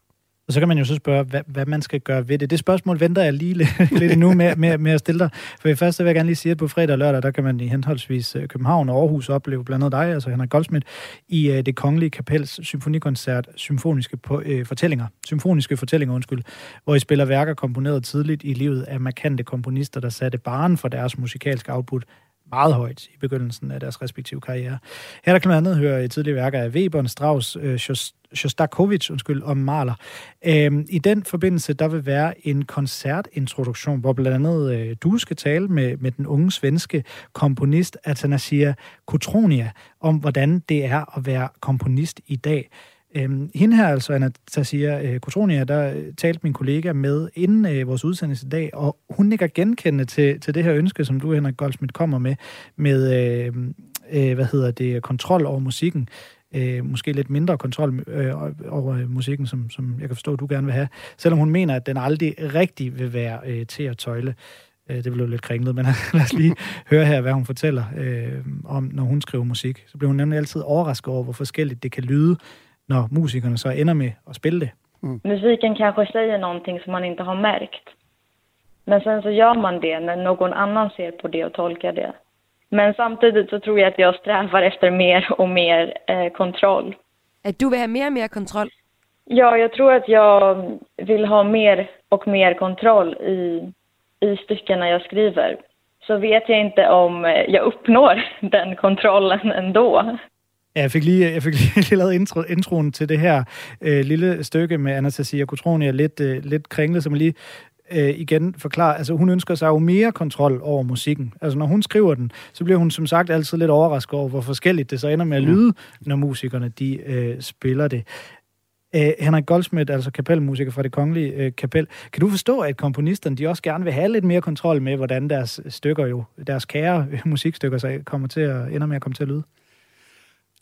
Og så kan man jo så spørge, hvad, hvad man skal gøre ved det. Det spørgsmål venter jeg lige lidt *laughs* endnu med, med, med at stille dig. For først vil jeg gerne lige sige, at på fredag og lørdag, der kan man i henholdsvis øh, København og Aarhus opleve blandt andet dig, altså Henrik Goldsmith, i uh, det kongelige kapels symfonikoncert Symfoniske på, uh, fortællinger, symfoniske fortællinger, undskyld, hvor I spiller værker komponeret tidligt i livet af markante komponister, der satte baren for deres musikalske output meget højt i begyndelsen af deres respektive karriere. Her der kan man andet høre tidlige værker af Weber, Strauss, øh, Shostakovich undskyld, og Mahler. Øhm, I den forbindelse, der vil være en koncertintroduktion, hvor blandt andet øh, du skal tale med, med den unge svenske komponist Atanasia Kutronia om, hvordan det er at være komponist i dag. Øhm, hende her, altså Anastasia øh, Kotronia, der øh, talte min kollega med inden øh, vores udsendelse i dag, og hun nikker genkendende til, til det her ønske, som du, Henrik Goldsmith, kommer med, med, øh, øh, hvad hedder det, kontrol over musikken. Øh, måske lidt mindre kontrol øh, over øh, musikken, som, som jeg kan forstå, du gerne vil have, selvom hun mener, at den aldrig rigtig vil være øh, til at tøjle. Øh, det blev lidt kringlet, men *laughs* lad os lige høre her, hvad hun fortæller øh, om, når hun skriver musik. Så bliver hun nemlig altid overrasket over, hvor forskelligt det kan lyde, når musikerne så ender med at spille det. Mm. Musiken kanske säger någonting som man inte har märkt. Men sen så gör man det när någon annan ser på det och tolkar det. Men samtidigt så tror jag att jag strävar efter mer och mer eh, kontroll. Att du vill ha mer och mer kontroll? Ja, jag tror att jag vill ha mer och mer kontroll i, i styckena jag skriver. Så vet jag inte om jag uppnår *laughs* den kontrollen ändå. Ja, jeg fik lige, jeg fik *laughs* lige lavet intro, introen til det her øh, lille stykke med Anastasia Kotronia lidt, øh, lidt kringlet, som lige øh, igen forklare. Altså, hun ønsker sig jo mere kontrol over musikken. Altså, når hun skriver den, så bliver hun som sagt altid lidt overrasket over, hvor forskelligt det så ender med at lyde, når musikerne de øh, spiller det. Øh, Henrik Goldsmith, altså kapelmusiker fra det kongelige øh, kapel. Kan du forstå, at komponisterne de også gerne vil have lidt mere kontrol med, hvordan deres stykker jo, deres kære musikstykker så kommer til at, ender med at komme til at lyde?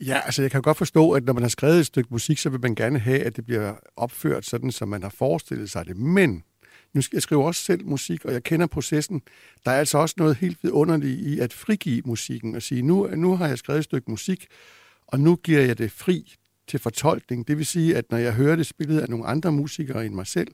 Ja, altså jeg kan godt forstå, at når man har skrevet et stykke musik, så vil man gerne have, at det bliver opført sådan, som man har forestillet sig det. Men nu skal jeg skrive også selv musik, og jeg kender processen. Der er altså også noget helt vidunderligt i at frigive musikken og sige, nu, nu har jeg skrevet et stykke musik, og nu giver jeg det fri til fortolkning. Det vil sige, at når jeg hører det spillet af nogle andre musikere end mig selv,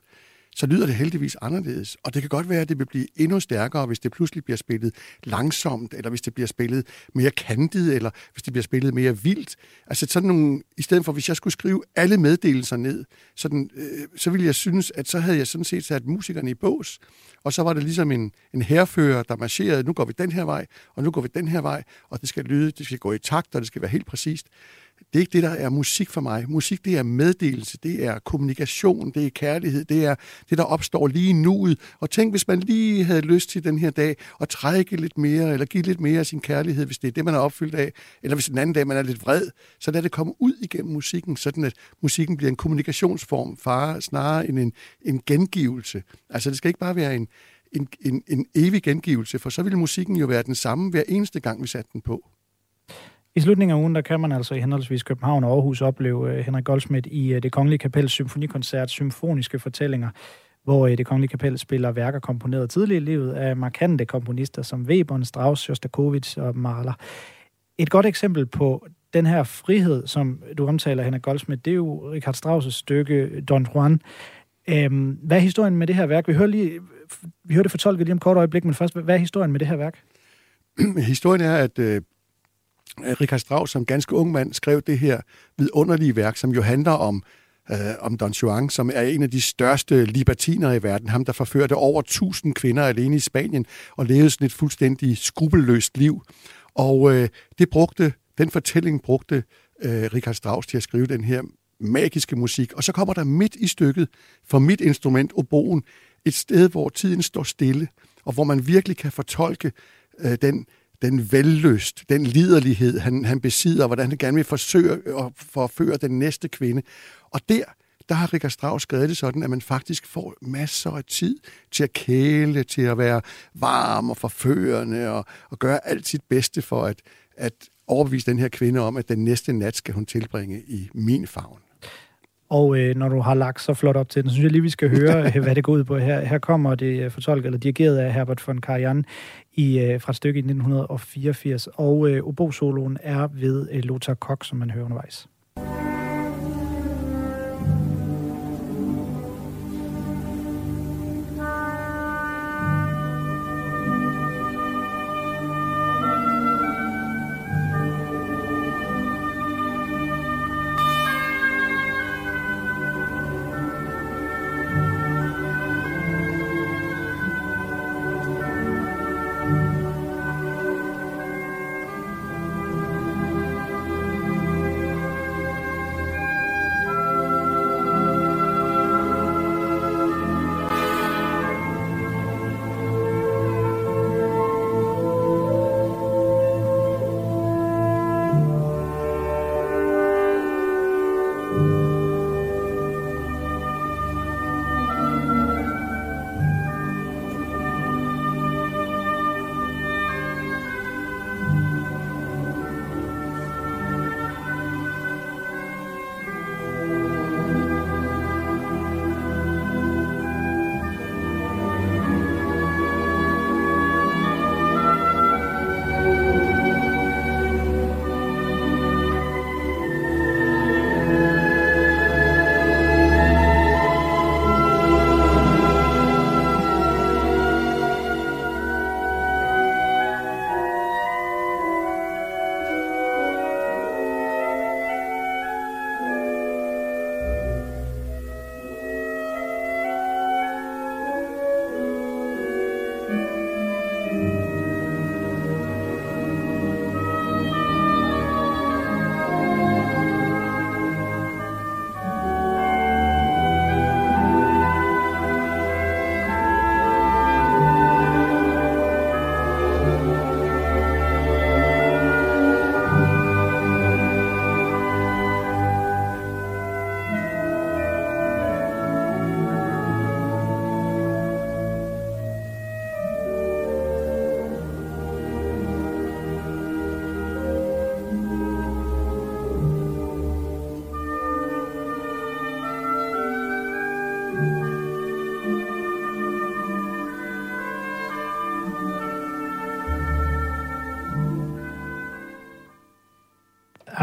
så lyder det heldigvis anderledes. Og det kan godt være, at det vil blive endnu stærkere, hvis det pludselig bliver spillet langsomt, eller hvis det bliver spillet mere kantet, eller hvis det bliver spillet mere vildt. Altså sådan nogle, i stedet for, hvis jeg skulle skrive alle meddelelser ned, sådan, øh, så ville jeg synes, at så havde jeg sådan set sat musikerne i bås, og så var det ligesom en, en herfører, der marcherede, nu går vi den her vej, og nu går vi den her vej, og det skal lyde, det skal gå i takt, og det skal være helt præcist det er ikke det, der er musik for mig. Musik, det er meddelelse, det er kommunikation, det er kærlighed, det er det, der opstår lige nu. Og tænk, hvis man lige havde lyst til den her dag at trække lidt mere, eller give lidt mere af sin kærlighed, hvis det er det, man er opfyldt af, eller hvis den anden dag, man er lidt vred, så lad det komme ud igennem musikken, sådan at musikken bliver en kommunikationsform, far, snarere end en, en gengivelse. Altså, det skal ikke bare være en, en, en, en evig gengivelse, for så ville musikken jo være den samme hver eneste gang, vi satte den på. I slutningen af ugen, der kan man altså i henholdsvis København og Aarhus opleve øh, Henrik Goldsmith i øh, det Kongelige Kapels symfonikoncert Symfoniske Fortællinger, hvor øh, det Kongelige Kapel spiller værker komponeret tidligt i livet af markante komponister som Webern, Strauss, Shostakovich og Mahler. Et godt eksempel på den her frihed, som du omtaler, Henrik Goldsmith, det er jo Richard Strauss' stykke Don Juan. Øhm, hvad er historien med det her værk? Vi hører, lige, vi hører det fortolket lige om kort øjeblik, men først, hvad er historien med det her værk? *clears throat* historien er, at øh, Øh, Richard Strauss som ganske ung mand skrev det her vidunderlige værk, som jo handler om øh, om Don Juan, som er en af de største libertiner i verden. Ham, der forførte over 1000 kvinder alene i Spanien og levede sådan et fuldstændig skrupelløst liv. Og øh, det brugte, den fortælling brugte øh, Richard Strauss til at skrive den her magiske musik. Og så kommer der midt i stykket, for mit instrument, oboen, et sted, hvor tiden står stille, og hvor man virkelig kan fortolke øh, den den vellyst, den liderlighed, han, han besidder, hvordan han gerne vil forsøge at forføre den næste kvinde. Og der, der har Richard Strauss skrevet det sådan, at man faktisk får masser af tid til at kæle, til at være varm og forførende og, og gøre alt sit bedste for at, at overbevise den her kvinde om, at den næste nat skal hun tilbringe i min favn. Og øh, når du har lagt så flot op til den, så synes jeg lige, vi skal høre, øh, hvad det går ud på her. Her kommer det øh, fortolket eller dirigeret af Herbert von Karajan i, øh, fra et stykke i 1984, og øh, obosoloen er ved øh, Lothar Koch, som man hører undervejs.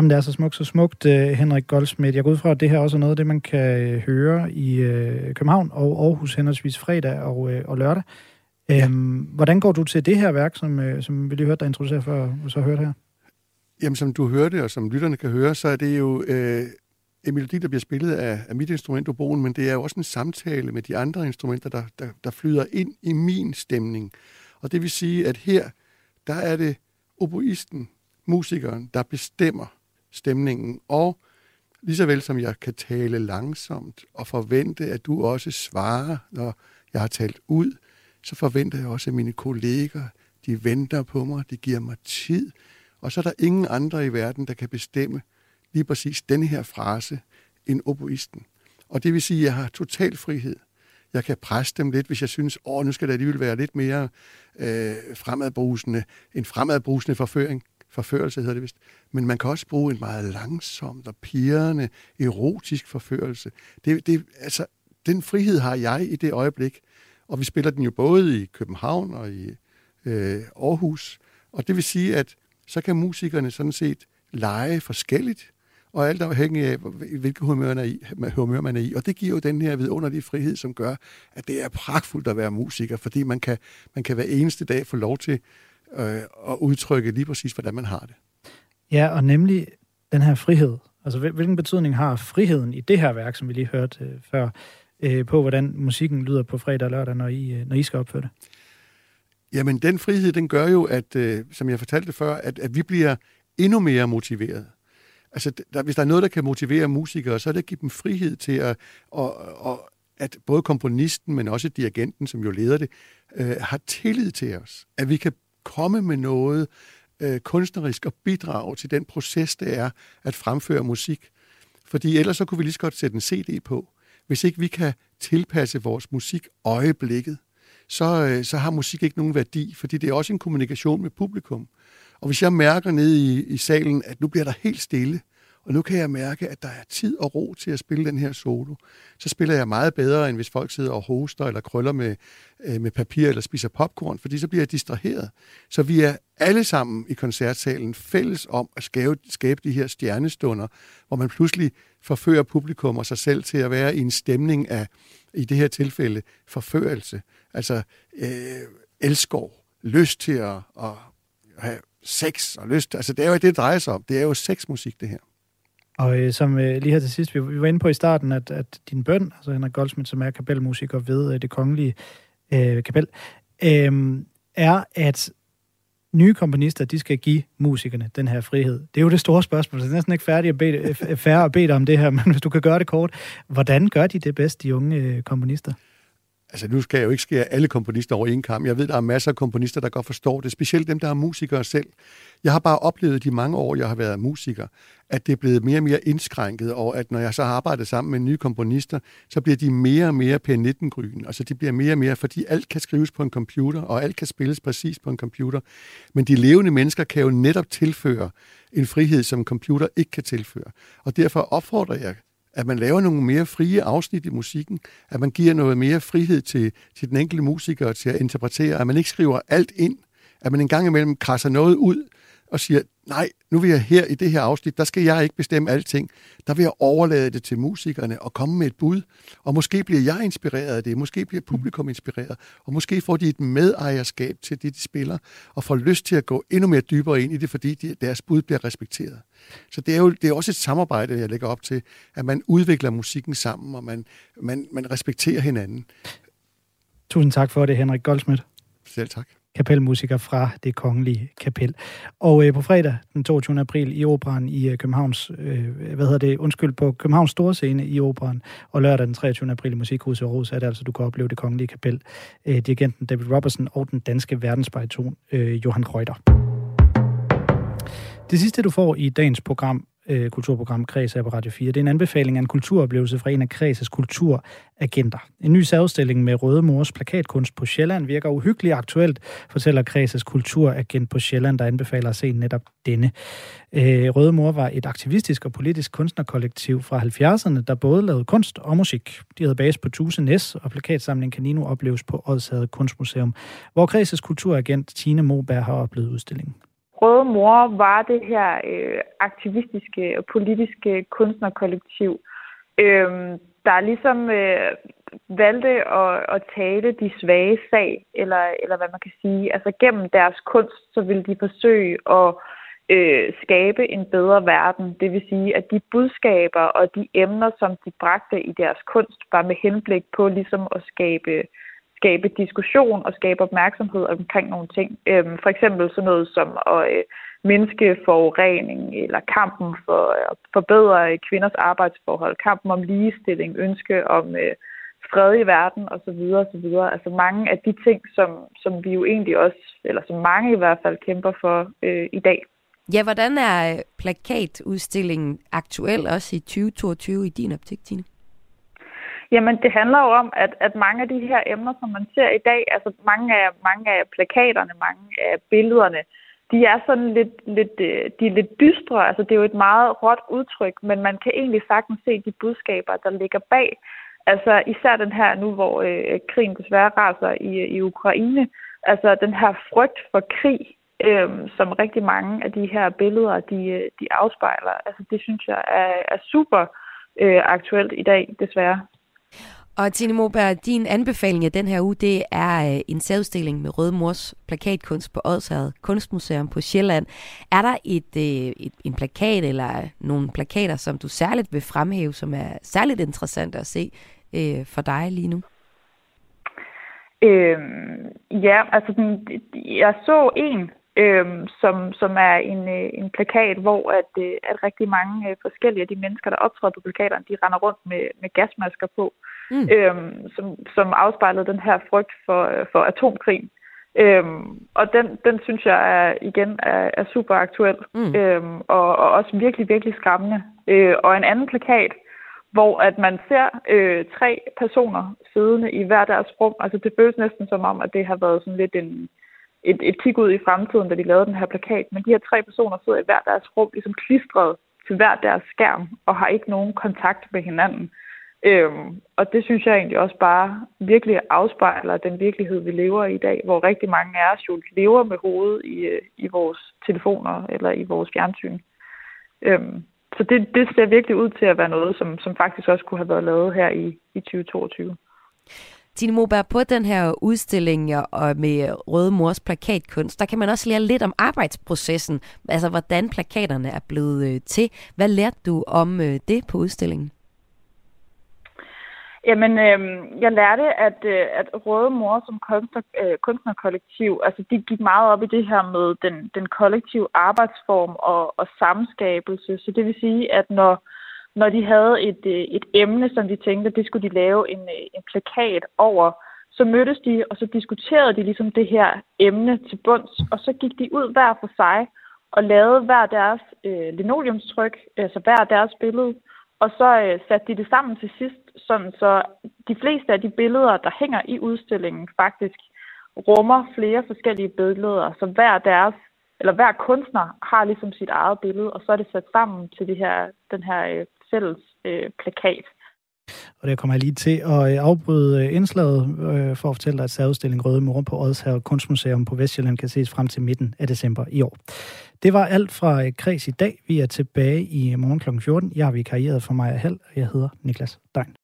Jamen, det er så smukt, så smukt, øh, Henrik Goldsmith. Jeg går ud fra, at det her også er noget af det, man kan øh, høre i øh, København og Aarhus henholdsvis fredag og, øh, og lørdag. Ja. Øhm, hvordan går du til det her værk, som, øh, som vi lige hørte dig introducere før, og så hørte her? Jamen, som du hørte, og som lytterne kan høre, så er det jo øh, en melodi, der bliver spillet af, af mit instrument, oboen, men det er jo også en samtale med de andre instrumenter, der, der, der flyder ind i min stemning. Og det vil sige, at her, der er det oboisten, musikeren, der bestemmer stemningen, og lige så vel som jeg kan tale langsomt og forvente, at du også svarer, når jeg har talt ud, så forventer jeg også, at mine kolleger, de venter på mig, de giver mig tid, og så er der ingen andre i verden, der kan bestemme lige præcis denne her frase end oboisten. Og det vil sige, at jeg har total frihed. Jeg kan presse dem lidt, hvis jeg synes, åh, nu skal det alligevel være lidt mere øh, fremadbrusende, en fremadbrusende forføring. Forførelse hedder det vist. Men man kan også bruge en meget langsomt og pirrende, erotisk forførelse. Det, det, altså, den frihed har jeg i det øjeblik. Og vi spiller den jo både i København og i øh, Aarhus. Og det vil sige, at så kan musikerne sådan set lege forskelligt, og alt afhængig af, hvilket humør man, er i, humør man er i. Og det giver jo den her vidunderlige frihed, som gør, at det er pragtfuldt at være musiker, fordi man kan, man kan hver eneste dag få lov til øh, at udtrykke lige præcis, hvordan man har det. Ja, og nemlig den her frihed. Altså, hvilken betydning har friheden i det her værk, som vi lige hørte øh, før, øh, på hvordan musikken lyder på fredag og lørdag, når I, øh, når I skal opføre det? Jamen, den frihed, den gør jo, at, øh, som jeg fortalte før, at, at vi bliver endnu mere motiveret. Altså, der, hvis der er noget, der kan motivere musikere, så er det at give dem frihed til at, og, og, at både komponisten, men også dirigenten, som jo leder det, øh, har tillid til os. At vi kan komme med noget øh, kunstnerisk og bidrage til den proces, det er at fremføre musik. Fordi ellers så kunne vi lige så godt sætte en CD på. Hvis ikke vi kan tilpasse vores musik øjeblikket, så, øh, så har musik ikke nogen værdi, fordi det er også en kommunikation med publikum. Og hvis jeg mærker nede i, i salen, at nu bliver der helt stille, og nu kan jeg mærke, at der er tid og ro til at spille den her solo, så spiller jeg meget bedre, end hvis folk sidder og hoster eller krøller med, øh, med papir eller spiser popcorn, fordi så bliver jeg distraheret. Så vi er alle sammen i koncertsalen fælles om at skabe, skabe de her stjernestunder, hvor man pludselig forfører publikum og sig selv til at være i en stemning af, i det her tilfælde, forførelse. Altså øh, elskov, lyst til at, at have sex og lyst. Altså, det er jo det, det drejer sig om. Det er jo sexmusik, det her. Og øh, som øh, lige her til sidst, vi, vi var inde på i starten, at, at din bøn, altså Henrik Goldsmith, som er kapelmusiker ved øh, det kongelige øh, kapel, øh, er, at nye komponister, de skal give musikerne den her frihed. Det er jo det store spørgsmål, så det er næsten ikke færdig at bede, øh, færre at bede dig om det her, *laughs* men hvis du kan gøre det kort, hvordan gør de det bedst, de unge øh, komponister? Altså nu skal jeg jo ikke skære alle komponister over en kamp. Jeg ved, der er masser af komponister, der godt forstår det. Specielt dem, der er musikere selv. Jeg har bare oplevet de mange år, jeg har været musiker, at det er blevet mere og mere indskrænket, og at når jeg så har arbejdet sammen med nye komponister, så bliver de mere og mere P19-gryn. Altså de bliver mere og mere, fordi alt kan skrives på en computer, og alt kan spilles præcis på en computer. Men de levende mennesker kan jo netop tilføre en frihed, som en computer ikke kan tilføre. Og derfor opfordrer jeg at man laver nogle mere frie afsnit i musikken, at man giver noget mere frihed til, til den enkelte musiker til at interpretere, at man ikke skriver alt ind, at man en gang imellem krasser noget ud og siger, nej, nu vil jeg her i det her afsnit, der skal jeg ikke bestemme alting. Der vil jeg overlade det til musikerne og komme med et bud. Og måske bliver jeg inspireret af det, måske bliver publikum inspireret, og måske får de et medejerskab til det, de spiller, og får lyst til at gå endnu mere dybere ind i det, fordi de, deres bud bliver respekteret. Så det er jo det er også et samarbejde, jeg lægger op til, at man udvikler musikken sammen, og man, man, man respekterer hinanden. Tusind tak for det, Henrik Goldsmith. Selv tak kapelmusiker fra det kongelige kapel. Og øh, på fredag den 22. april i operan i øh, Københavns, øh, hvad hedder det, undskyld, på Københavns Store Scene i operan, og lørdag den 23. april i Musikhuset Aarhus, er det altså, du kan opleve det kongelige kapel. Øh, dirigenten David Robertson og den danske verdensbariton øh, Johan Reuter. Det sidste, du får i dagens program, øh, kulturprogram Kreds på Radio 4. Det er en anbefaling af en kulturoplevelse fra en af Kreds' kulturagenter. En ny særudstilling med Røde Mors plakatkunst på Sjælland virker uhyggeligt aktuelt, fortæller Kreds' kulturagent på Sjælland, der anbefaler at se netop denne. Øh, Røde Mor var et aktivistisk og politisk kunstnerkollektiv fra 70'erne, der både lavede kunst og musik. De havde base på Tuse Næs, og plakatsamlingen kan lige nu opleves på Odshavet Kunstmuseum, hvor Kreds' kulturagent Tine Moberg har oplevet udstillingen. Røde Mor var det her øh, aktivistiske og politiske kunstnerkollektiv, øh, der ligesom øh, valgte at, at tale de svage sag, eller, eller hvad man kan sige. Altså gennem deres kunst, så ville de forsøge at øh, skabe en bedre verden. Det vil sige, at de budskaber og de emner, som de bragte i deres kunst, var med henblik på ligesom at skabe, skabe diskussion og skabe opmærksomhed omkring nogle ting. Øhm, for eksempel sådan noget som at øh, mindske forurening, eller kampen for øh, at forbedre øh, kvinders arbejdsforhold, kampen om ligestilling, ønske om øh, fred i verden osv. osv. Altså mange af de ting, som, som vi jo egentlig også, eller som mange i hvert fald kæmper for øh, i dag. Ja, hvordan er øh, plakatudstillingen aktuel også i 2022 i din optik, Tine? Jamen, det handler jo om, at, at mange af de her emner, som man ser i dag, altså mange af, mange af plakaterne, mange af billederne, de er sådan lidt, lidt, øh, de er lidt dystre. Altså, det er jo et meget råt udtryk, men man kan egentlig sagtens se de budskaber, der ligger bag. Altså, især den her nu, hvor øh, krigen desværre raser i, i Ukraine. Altså, den her frygt for krig, øh, som rigtig mange af de her billeder, de, øh, de afspejler. Altså, det synes jeg er, er super øh, aktuelt i dag, desværre. Og Tine Moberg, din anbefaling af den her uge, det er øh, en særudstilling med Røde Mors plakatkunst på Odsherred Kunstmuseum på Sjælland. Er der et, øh, et, en plakat eller øh, nogle plakater, som du særligt vil fremhæve, som er særligt interessant at se øh, for dig lige nu? Øhm, ja, altså den, jeg så en øhm, som, som er en, øh, en plakat, hvor at, øh, at rigtig mange øh, forskellige af de mennesker, der optræder på plakaterne, de render rundt med, med gasmasker på, mm. øhm, som, som afspejlede den her frygt for, øh, for atomkrig. Øhm, og den, den synes jeg er, igen er, er super aktuel, mm. øhm, og, og også virkelig, virkelig skræmmende. Øh, og en anden plakat, hvor at man ser øh, tre personer siddende i hver deres rum. Altså det føles næsten som om, at det har været sådan lidt en, et, et kig ud i fremtiden, da de lavede den her plakat. Men de her tre personer sidder i hver deres rum, ligesom klistret til hver deres skærm, og har ikke nogen kontakt med hinanden. Øhm, og det synes jeg egentlig også bare virkelig afspejler den virkelighed, vi lever i i dag, hvor rigtig mange af os jo lever med hovedet i, øh, i vores telefoner eller i vores fjernsyn. Øhm, så det, det ser virkelig ud til at være noget, som, som faktisk også kunne have været lavet her i, i 2022. Tine Moberg, på den her udstilling og med Røde Mors plakatkunst, der kan man også lære lidt om arbejdsprocessen, altså hvordan plakaterne er blevet øh, til. Hvad lærte du om øh, det på udstillingen? Jamen, øh, jeg lærte, at, øh, at Røde Mor som kunstner, øh, kunstnerkollektiv, altså de gik meget op i det her med den, den kollektive arbejdsform og, og samskabelse. Så det vil sige, at når når de havde et, øh, et emne, som de tænkte, det skulle de lave en, øh, en plakat over, så mødtes de, og så diskuterede de ligesom det her emne til bunds, og så gik de ud hver for sig og lavede hver deres øh, linoleumstryk, altså hver deres billede, og så øh, satte de det sammen til sidst, sådan så de fleste af de billeder, der hænger i udstillingen, faktisk rummer flere forskellige billeder, så hver deres eller hver kunstner har ligesom sit eget billede, og så er det sat sammen til det her, den her øh, fælles øh, plakat. Og det kommer jeg lige til at øh, afbryde øh, indslaget øh, for at fortælle dig, at særudstillingen Røde Mor på Odsherre Kunstmuseum på Vestjylland kan ses frem til midten af december i år. Det var alt fra øh, Kreds i dag. Vi er tilbage i morgen kl. 14. Jeg har vikarieret for mig Hal, og jeg hedder Niklas Dein.